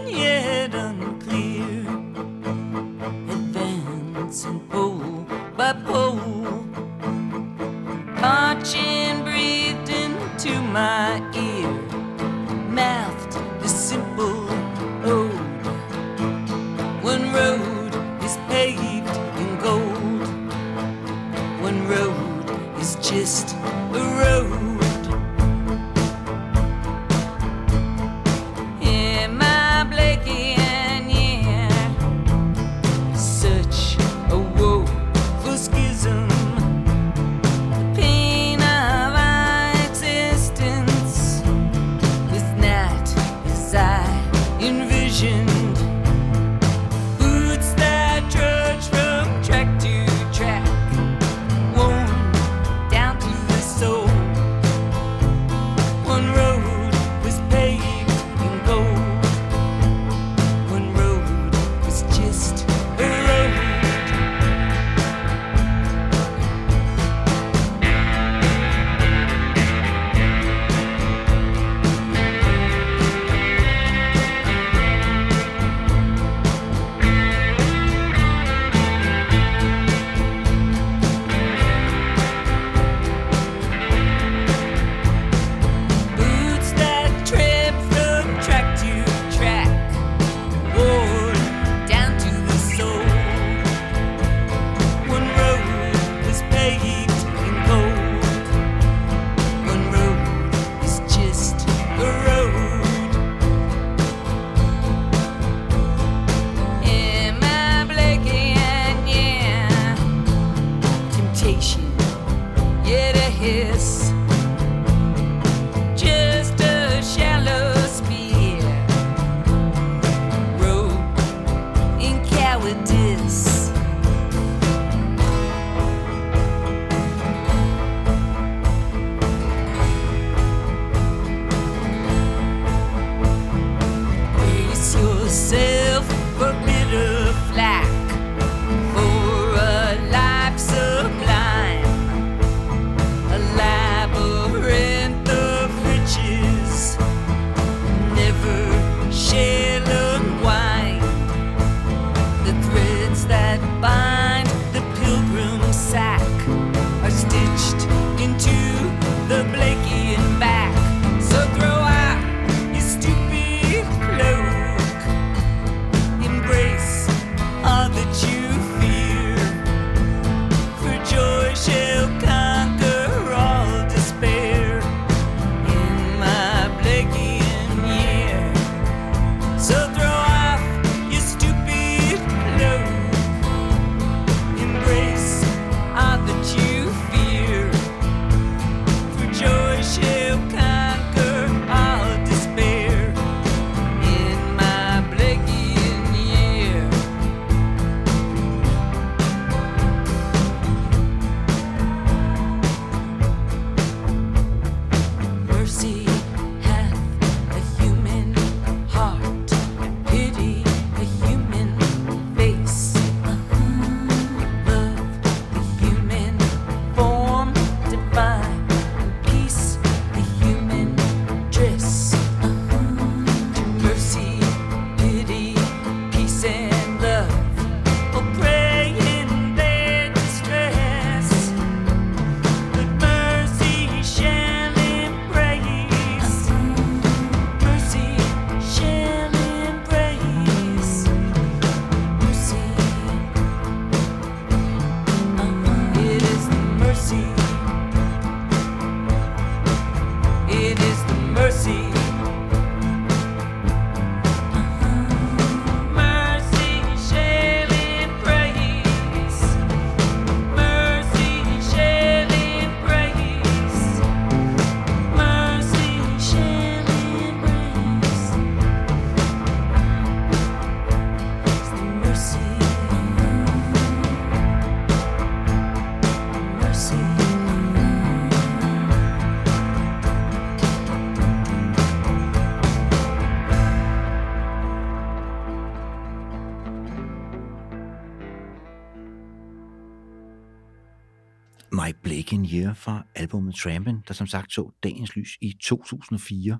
In Year fra albumet Trampin', der som sagt så dagens lys i 2004.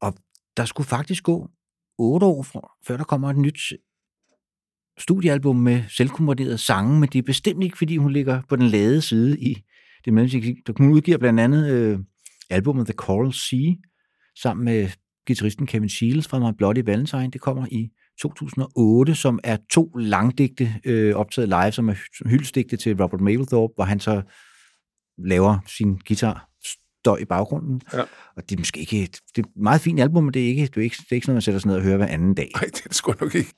Og der skulle faktisk gå otte år, fra, før der kommer et nyt studiealbum med selvkomponerede sange, men det er bestemt ikke, fordi hun ligger på den lade side i det mellemmusik. Der hun udgiver blandt andet øh, albumet The Coral Sea, sammen med guitaristen Kevin Shields fra My Bloody Valentine. Det kommer i 2008, som er to langdigte øh, optaget live, som er hyldstigte til Robert Mapplethorpe, hvor han så laver sin guitar støj i baggrunden. Ja. Og det er måske ikke et, det er et meget fint album, men det er ikke, det er ikke, det er ikke sådan noget, man sætter sig ned og hører hver anden dag. Nej, det er det sgu nok ikke.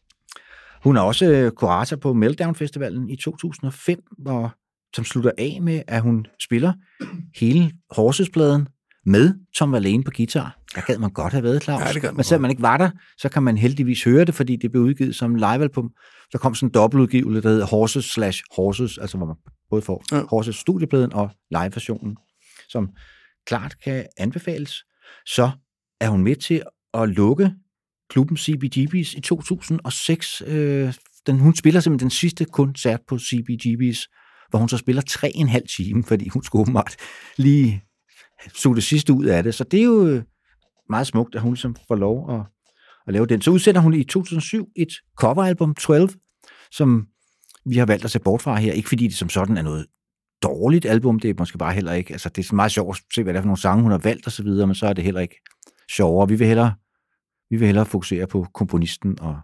Hun er også øh, kurator på Meltdown Festivalen i 2005, hvor, som slutter af med, at hun spiller hele Horses-pladen med Tom Verlaine på guitar. Der gad man godt have været, Claus. Ja, det man Men selvom man ikke var der, så kan man heldigvis høre det, fordi det blev udgivet som livealbum. Der kom sådan en dobbeltudgivelse, der hedder Horses slash Horses, altså hvor man både får ja. Horses studiepladen og live-versionen, som klart kan anbefales. Så er hun med til at lukke klubben CBGB's i 2006. Øh, den, hun spiller simpelthen den sidste koncert på CBGB's, hvor hun så spiller tre en halv time, fordi hun skulle åbenbart lige suge det sidste ud af det. Så det er jo øh, meget smukt, at hun som får lov at, at lave den. Så udsender hun i 2007 et coveralbum, 12, som vi har valgt at se bort fra her. Ikke fordi det som sådan er noget dårligt album, det er måske bare heller ikke. Altså, det er meget sjovt at se, hvad det er for nogle sange, hun har valgt og så videre, men så er det heller ikke sjovere. Vi vil hellere, vi vil hellere fokusere på komponisten og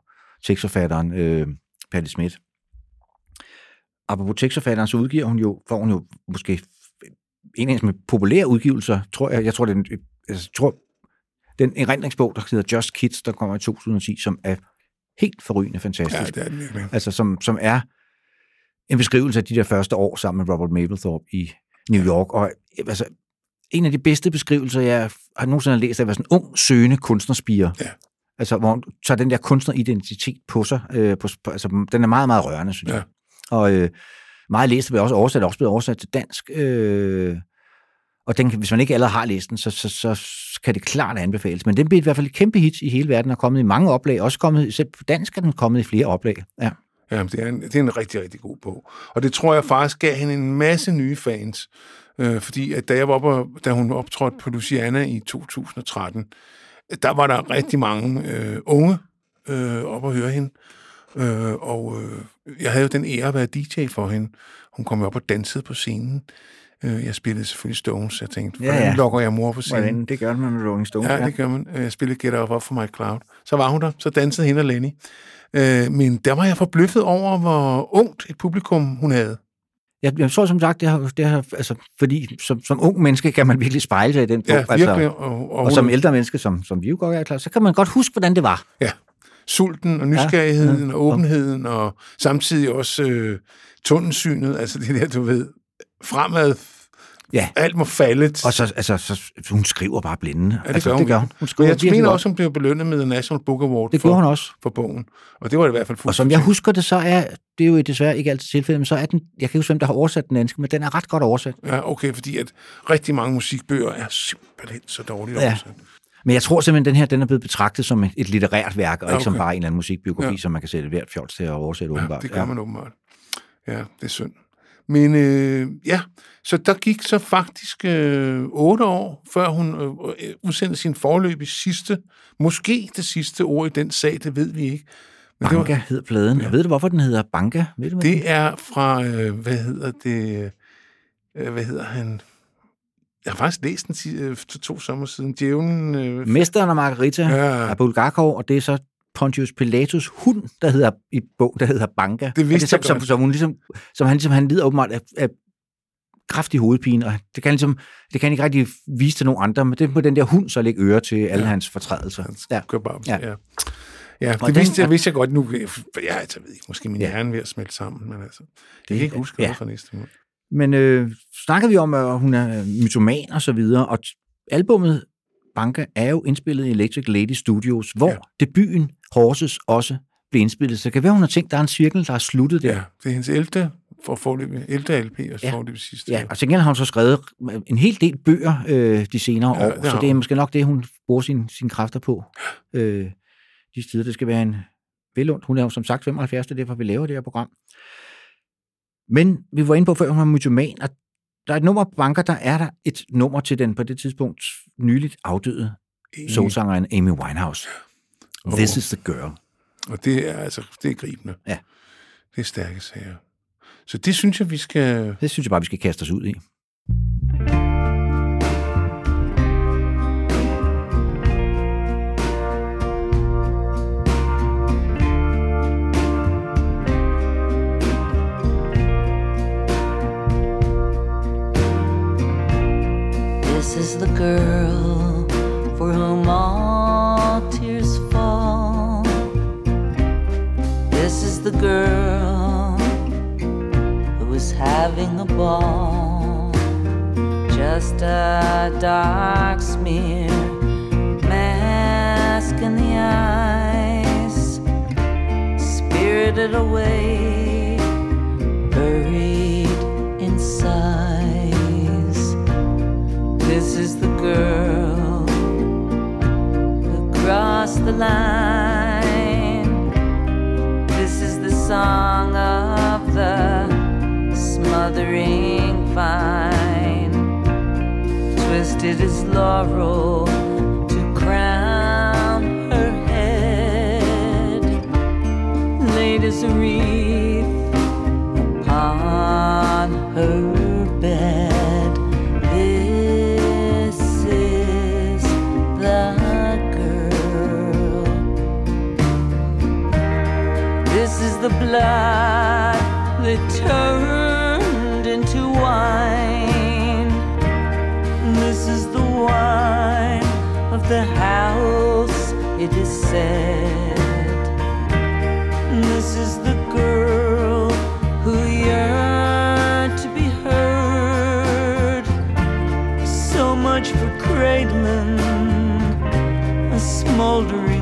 tekstforfatteren øh, Patti Smith. Apropos tekstforfatteren, så udgiver hun jo, får hun jo måske en af de populære udgivelser, tror jeg, jeg tror, det er en, altså, tror, den erindringsbog, der hedder Just Kids, der kommer i 2010, som er helt forrygende fantastisk. Ja, det er den virkelig. Altså, som, som er en beskrivelse af de der første år sammen med Robert Mapplethorpe i New York. Og altså, en af de bedste beskrivelser, jeg har nogensinde læst, er at være sådan en ung, søgende kunstnerspire. Ja. Altså, hvor hun tager den der kunstneridentitet på sig. Øh, på, på, altså, den er meget, meget rørende, synes jeg. Og øh, meget læst, er også oversat, også blevet oversat til dansk. Øh, og den, hvis man ikke allerede har læst den, så, så, så kan det klart anbefales. Men den blev i hvert fald et kæmpe hit i hele verden, og kommet i mange oplag. Også kommet, selv på dansk er den kommet i flere oplag. Ja. Ja, det er, en, det er en rigtig, rigtig god bog. Og det tror jeg faktisk gav hende en masse nye fans. Øh, fordi at da, jeg var oppe, da hun optrådte på Luciana i 2013, der var der rigtig mange øh, unge øh, op at høre hende. Øh, og øh, jeg havde jo den ære at være DJ for hende. Hun kom op og dansede på scenen. Øh, jeg spillede selvfølgelig Stones. Jeg tænkte, hvordan ja, ja. lukker jeg mor på scenen? Hvordan? Det gør man med Rolling Stones. Ja, det gør man. Jeg spillede Get Up for My Cloud. Så var hun der. Så dansede hende og Lenny. Øh, men der var jeg forbløffet over, hvor ungt et publikum hun havde. Jeg, jeg tror som sagt, det har, det har, altså, fordi som, som ung menneske kan man virkelig spejle sig i den bog. Ja, virkelig. Altså, og, og, og som ældre menneske, som, som vi jo godt er klar, så kan man godt huske, hvordan det var. Ja, sulten og nysgerrigheden ja, ja. og åbenheden, og samtidig også øh, tunnelsynet, altså det der, du ved, fremad Ja. Alt må falde. Og så, altså, så, hun skriver bare blinde. Ja, det altså, gør hun. Det gør hun. hun skriver Men jeg mener også, hun blev belønnet med National Book Award det for, hun også. for bogen. Og det var i hvert fald Og som jeg husker det, så er, det er jo desværre ikke altid tilfældet, men så er den, jeg kan ikke huske, hvem der har oversat den danske, men den er ret godt oversat. Ja, okay, fordi at rigtig mange musikbøger er simpelthen så dårligt ja. oversat. Men jeg tror simpelthen, at den her den er blevet betragtet som et, et litterært værk, og ja, okay. ikke som bare en eller anden musikbiografi, ja. som man kan sætte hvert fjols til at oversætte ja, åbenbart. det gør man åbenbart. Ja, det er synd. Men øh, ja, så der gik så faktisk øh, otte år, før hun øh, udsendte sin forløb i sidste, måske det sidste ord i den sag, det ved vi ikke. Men Banka det var, hedder pladen. Ja. Ved du, hvorfor den hedder Banka? Ved du, det er fra, øh, hvad hedder det, øh, hvad hedder han? Jeg har faktisk læst den øh, to, sommer siden. Djævlen... Øh, Mesteren og Margarita ja. af Bulgakov, og det er så Pontius Pilatus hund, der hedder i bog, der hedder Banka. Det vidste det, som, som, som, hun ligesom, som han ligesom, han lider åbenbart af, af kraftig hovedpine, og det kan, ligesom, det kan ikke rigtig vise til nogen andre, men det på den der hund så lægge øre til alle ja. hans fortrædelser. Han ja. Bare, ja. ja. Ja, det den, vidste, jeg, vidste jeg godt nu. Ja, jeg ved ikke, måske min ja. hjerne ved at smelte sammen, men altså, det kan ikke huske, ja. for næste mål. Men øh, snakker vi om, at hun er mytoman og så videre, og albummet Banka er jo indspillet i Electric Lady Studios, hvor ja. debuten Horses også blev indspillet. Så kan være, hun har tænkt, der er en cirkel, der er sluttet der. Ja, det er hendes ældre for forløb, ældre LP, og ja. det sidste Ja, og så har hun så skrevet en hel del bøger øh, de senere ja, år, det så det er måske nok det, hun bruger sine sin kræfter på. Øh, de steder, det skal være en velund. Hun er jo som sagt 75, det er derfor, vi laver det her program. Men vi var inde på før, hun var mytoman, og der er et nummer banker, der er der et nummer til den på det tidspunkt nyligt afdøde soulsangeren Amy Winehouse. This is the girl. Og det er altså, det er gribende. Ja. Det er stærke sager. Så det synes jeg, vi skal... Det synes jeg bare, vi skal kaste os ud i. the girl for whom all tears fall. This is the girl who is having a ball. Just a dark smear, mask in the eyes, spirited away, buried in sighs. This is the girl who crossed the line. This is the song of the smothering vine. Twisted as laurel to crown her head. Laid a wreath upon her the blood that turned into wine. This is the wine of the house, it is said. This is the girl who yearned to be heard. So much for cradling a smoldering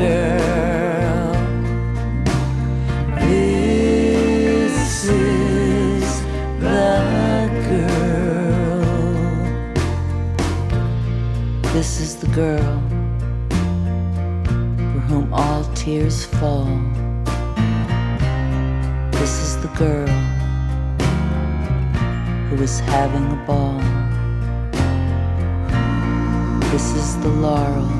This is the girl. This is the girl for whom all tears fall. This is the girl who is having a ball. This is the laurel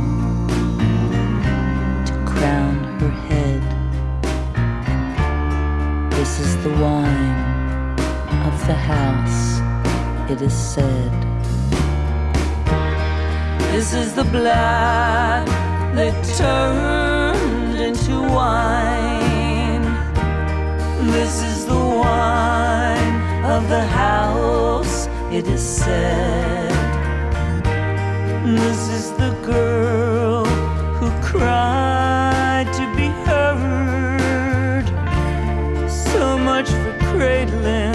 the wine of the house, it is said. This is the blood that turned into wine. This is the wine of the house, it is said. This is the girl who cried for cradling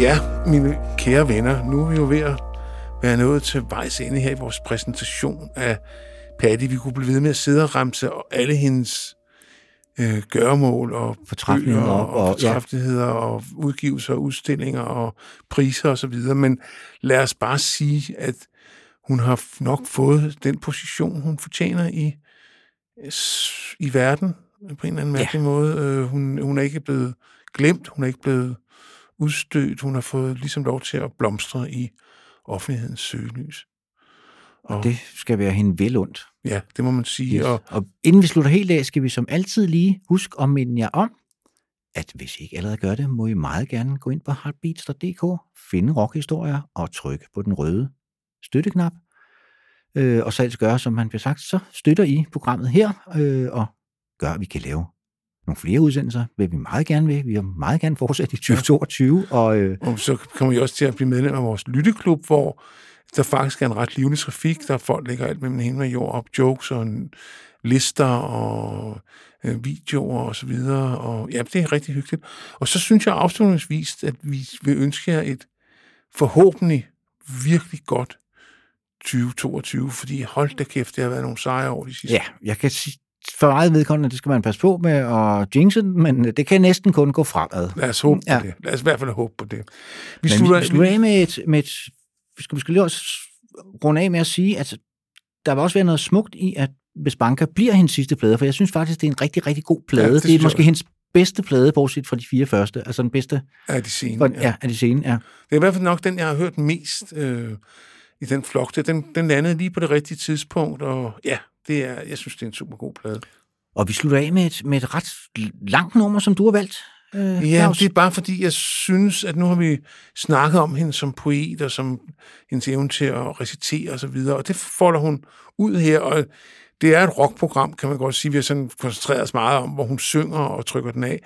Ja, mine kære venner, nu er vi jo ved at være nået til vejs ende her i vores præsentation af Patty. Vi kunne blive ved med at sidde og ramse alle hendes øh, gøremål og Fortræffeligheder og, og- og fortræffeligheder og udgivelser og udstillinger og priser og så videre. Men lad os bare sige, at hun har nok fået den position, hun fortjener i, i verden på en eller anden Ja. mærkelig måde. Øh, hun, hun er ikke blevet glemt, hun er ikke blevet udstødt, hun har fået ligesom lov til at blomstre i offentlighedens søgelys. Og, Det skal være hende vel ondt. Ja, det må man sige. Yes. Og, Og inden vi slutter helt af, skal vi som altid lige huske at minde jer om, at hvis I ikke allerede gør det, må I meget gerne gå ind på heartbeats.dk, finde rockhistorier og trykke på den røde støtteknap. Øh, og så ellers gøre, som man bliver sagt, så støtter I programmet her, øh, og gør, at vi kan lave nogle flere udsendelser, vil vi meget gerne vil. Vi vil meget gerne fortsætte i 2022, og øh, og så kommer I også til at blive medlem af vores lytteklub, hvor der faktisk er en ret livlig trafik. Der er folk, lægger alt mellem himmel og jord op, jokes og lister og øh, videoer og så videre. Og, ja, det er rigtig hyggeligt. Og så synes jeg afslutningsvis, at vi vil ønske jer et forhåbentlig virkelig godt 2022, fordi hold da kæft, det har været nogle sejre over de sidste. Ja, jeg kan sige, for meget vedkommende, det skal man passe på med at jinxe den, men det kan næsten kun gå fremad. Lad os håbe Ja. på det. Lad os i hvert fald håbe på det. Vi slutter, vi slutter af med et, med et vi skal måske lige også runde af med at sige, at der vil også være noget smukt i, at hvis Banker bliver hendes sidste plade, for jeg synes faktisk, det er en rigtig, rigtig god plade. Ja, Ja, det det, er måske hendes bedste plade, bortset fra de fire første. Altså den bedste er de scene. for, ja. af de scene, ja. Det er i hvert fald nok den, jeg har hørt mest øh, i den flok. Den, den landede lige på det rigtige tidspunkt, og ja, det er, jeg synes, det er en super god plade. Og vi slutter af med et, med et ret langt nummer, som du har valgt. Øh, Ja, Claus. det er bare fordi, jeg synes, at nu har vi snakket om hende som poet, og som hendes evne til at recitere og så videre, og det folder hun ud her, og det er et rockprogram, kan man godt sige. Vi har sådan koncentreret os meget om, hvor hun synger og trykker den af.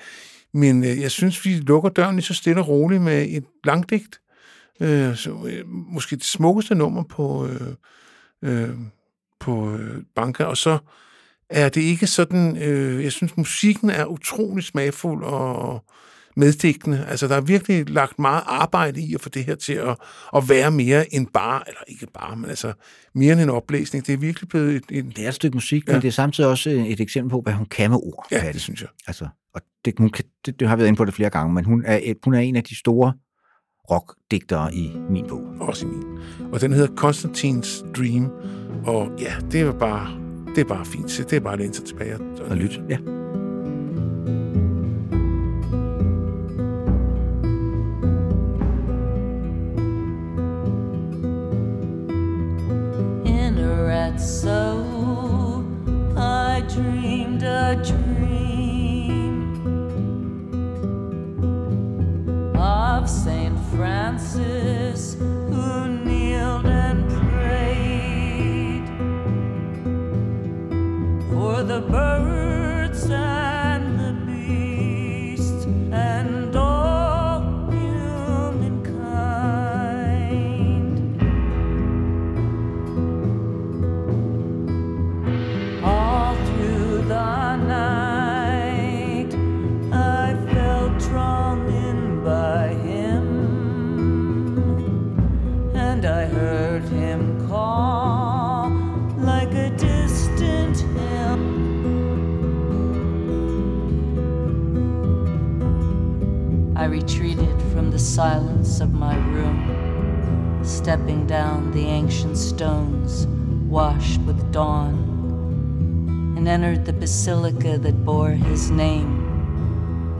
Men øh, jeg synes, vi lukker døren lige så stille og roligt med et langdigt. Øh, så, øh, måske det smukkeste nummer på, øh, øh, på øh, Banka, og så er det ikke sådan, øh, jeg synes, musikken er utrolig smagfuld og meddigtende. Altså, der er virkelig lagt meget arbejde i at få det her til at, at være mere end bare, eller ikke bare, men altså mere end en oplæsning. Det er virkelig blevet et, et Det er et stykke musik, Ja. men det er samtidig også øh, et eksempel på, hvad hun kan med ord. ja, Patty. det synes jeg. Altså, og det, hun kan, det, det har jeg været inde på det flere gange, men hun er, et, hun er en af de store rockdigtere i min bog. Også i min. Og den hedder Konstantins Dream. Og ja, det er bare, det er bare fint. Så det er bare at læne sig tilbage. og- Og lyt. Ja. in a rat soul. I dreamed a dream of Saint Francis who for the birds silence of my room, stepping down the ancient stones washed with dawn, and entered the basilica that bore his name.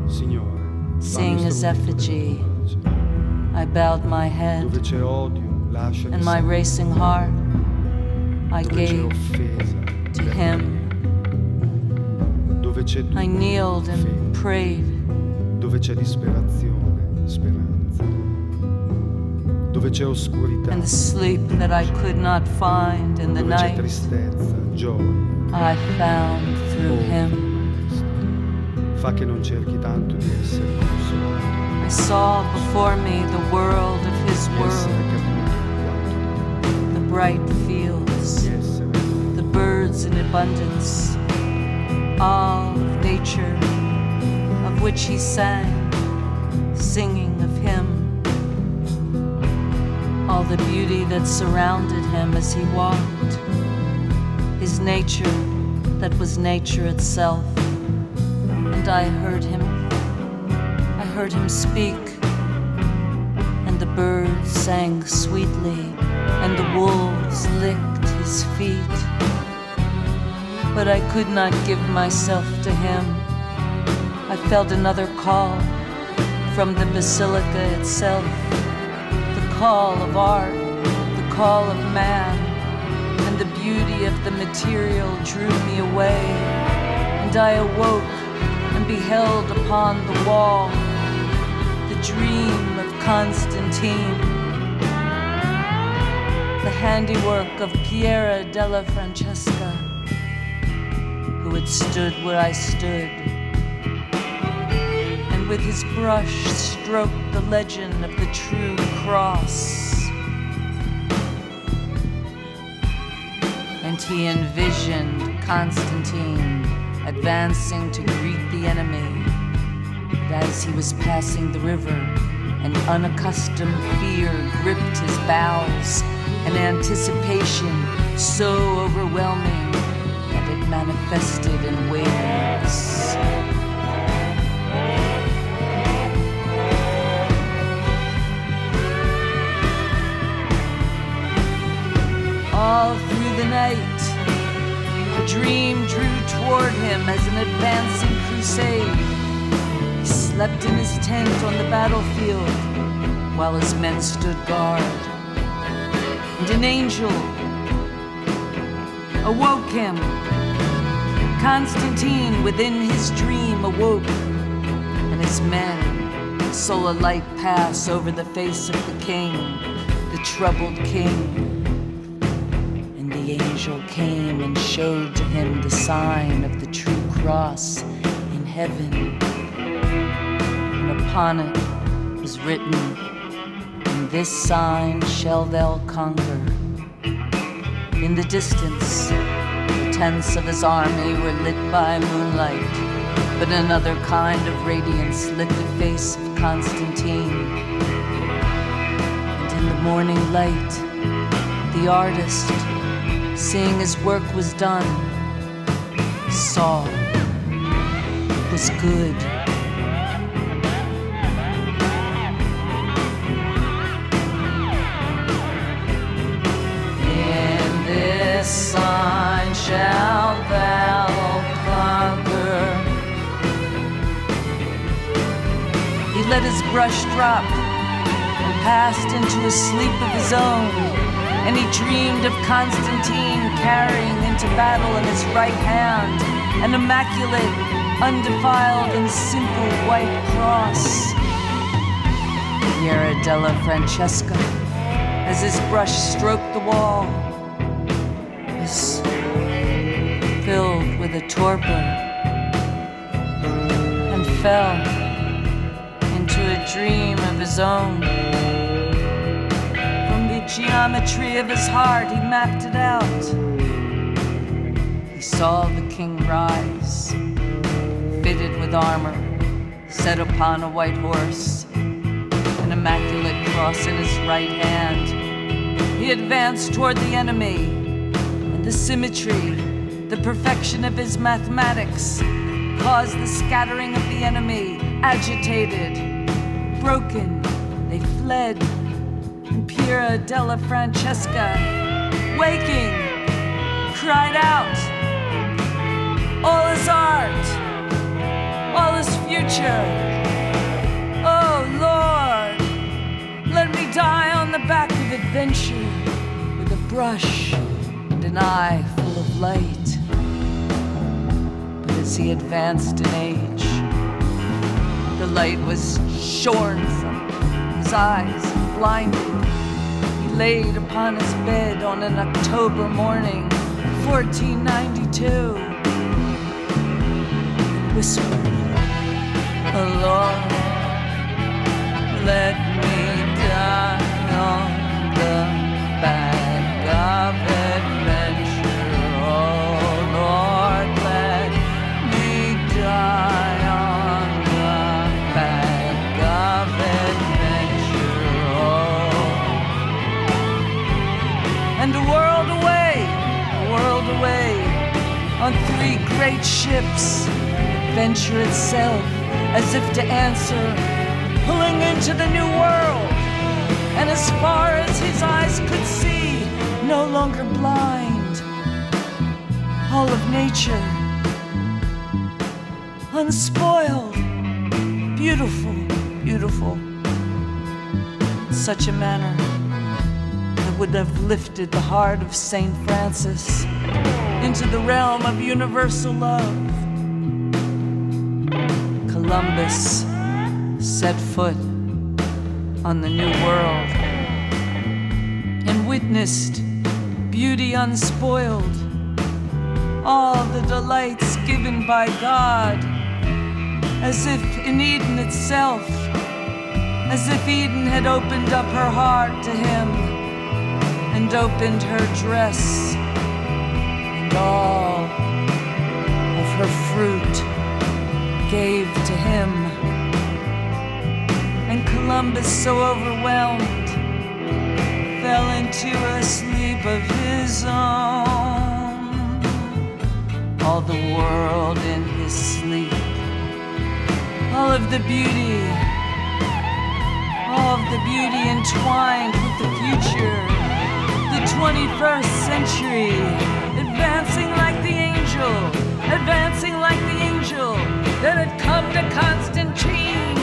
Signore, Seeing his effigy. I bowed my head, c'è odio, lasciami and my racing heart I gave to him. I kneeled and prayed, dove c'è disperazione, speranza, c'è oscurità, and the sleep that I could not find in the night tristezza, gioia, I found through oh, him. fa che non cerchi tanto di essere consolato, I saw before me the world of his world, the bright fields, the birds in abundance, all of nature of which he sang, singing the beauty that surrounded him as he walked, his nature that was nature itself. And I heard him, I heard him speak, and the birds sang sweetly, and the wolves licked his feet but I could not give myself to him. I felt another call from the basilica itself call of art, the call of man, and the beauty of the material drew me away. And I awoke and beheld upon the wall the dream of Constantine. The handiwork of Piera della Francesca who had stood where I stood, with his brush stroked the legend of the true cross. And he envisioned Constantine advancing to greet the enemy. But as he was passing the river, an unaccustomed fear gripped his bowels, an anticipation so overwhelming that it manifested in waves. All through the night, a dream drew toward him as an advancing crusade. He slept in his tent on the battlefield while his men stood guard. And an angel awoke him. Constantine within his dream awoke, and his men saw a light pass over the face of the king, the troubled king angel came and showed to him the sign of the true cross in heaven. And upon it was written, In this sign shall thou conquer. In the distance, the tents of his army were lit by moonlight, but another kind of radiance lit the face of Constantine. And in the morning light, the artist seeing his work was done, it was good. In this sign shall thou conquer. He let his brush drop and passed into a sleep of his own and he dreamed of Constantine carrying into battle in his right hand an immaculate, undefiled, and simple white cross. Piera della Francesca, as his brush stroked the wall, was filled with a torpor and fell into a dream of his own geometry of his heart, he mapped it out. He saw the king rise, fitted with armor, set upon a white horse, an immaculate cross in his right hand. He advanced toward the enemy, and the symmetry, the perfection of his mathematics, caused the scattering of the enemy, agitated, broken. They fled Piera della Francesca, waking, cried out, all is art, all is future. Oh Lord, let me die on the back of adventure with a brush and an eye full of light. But as he advanced in age, the light was shorn from his eyes, blinded laid upon his bed on an October morning, 1492, whispered, Lord, let great ships, adventure itself, as if to answer, pulling into the new world. And as far as his eyes could see, no longer blind, all of nature, unspoiled, beautiful, beautiful, in such a manner that would have lifted the heart of Saint Francis into the realm of universal love. Columbus set foot on the new world and witnessed beauty unspoiled, all the delights given by God, as if in Eden itself, as if Eden had opened up her heart to him and opened her dress all of her fruit gave to him. And Columbus, so overwhelmed, fell into a sleep of his own. All the world in his sleep, all of the beauty, all of the beauty entwined with the future, the 21st century advancing like the angel, advancing like the angel that had come to Constantine.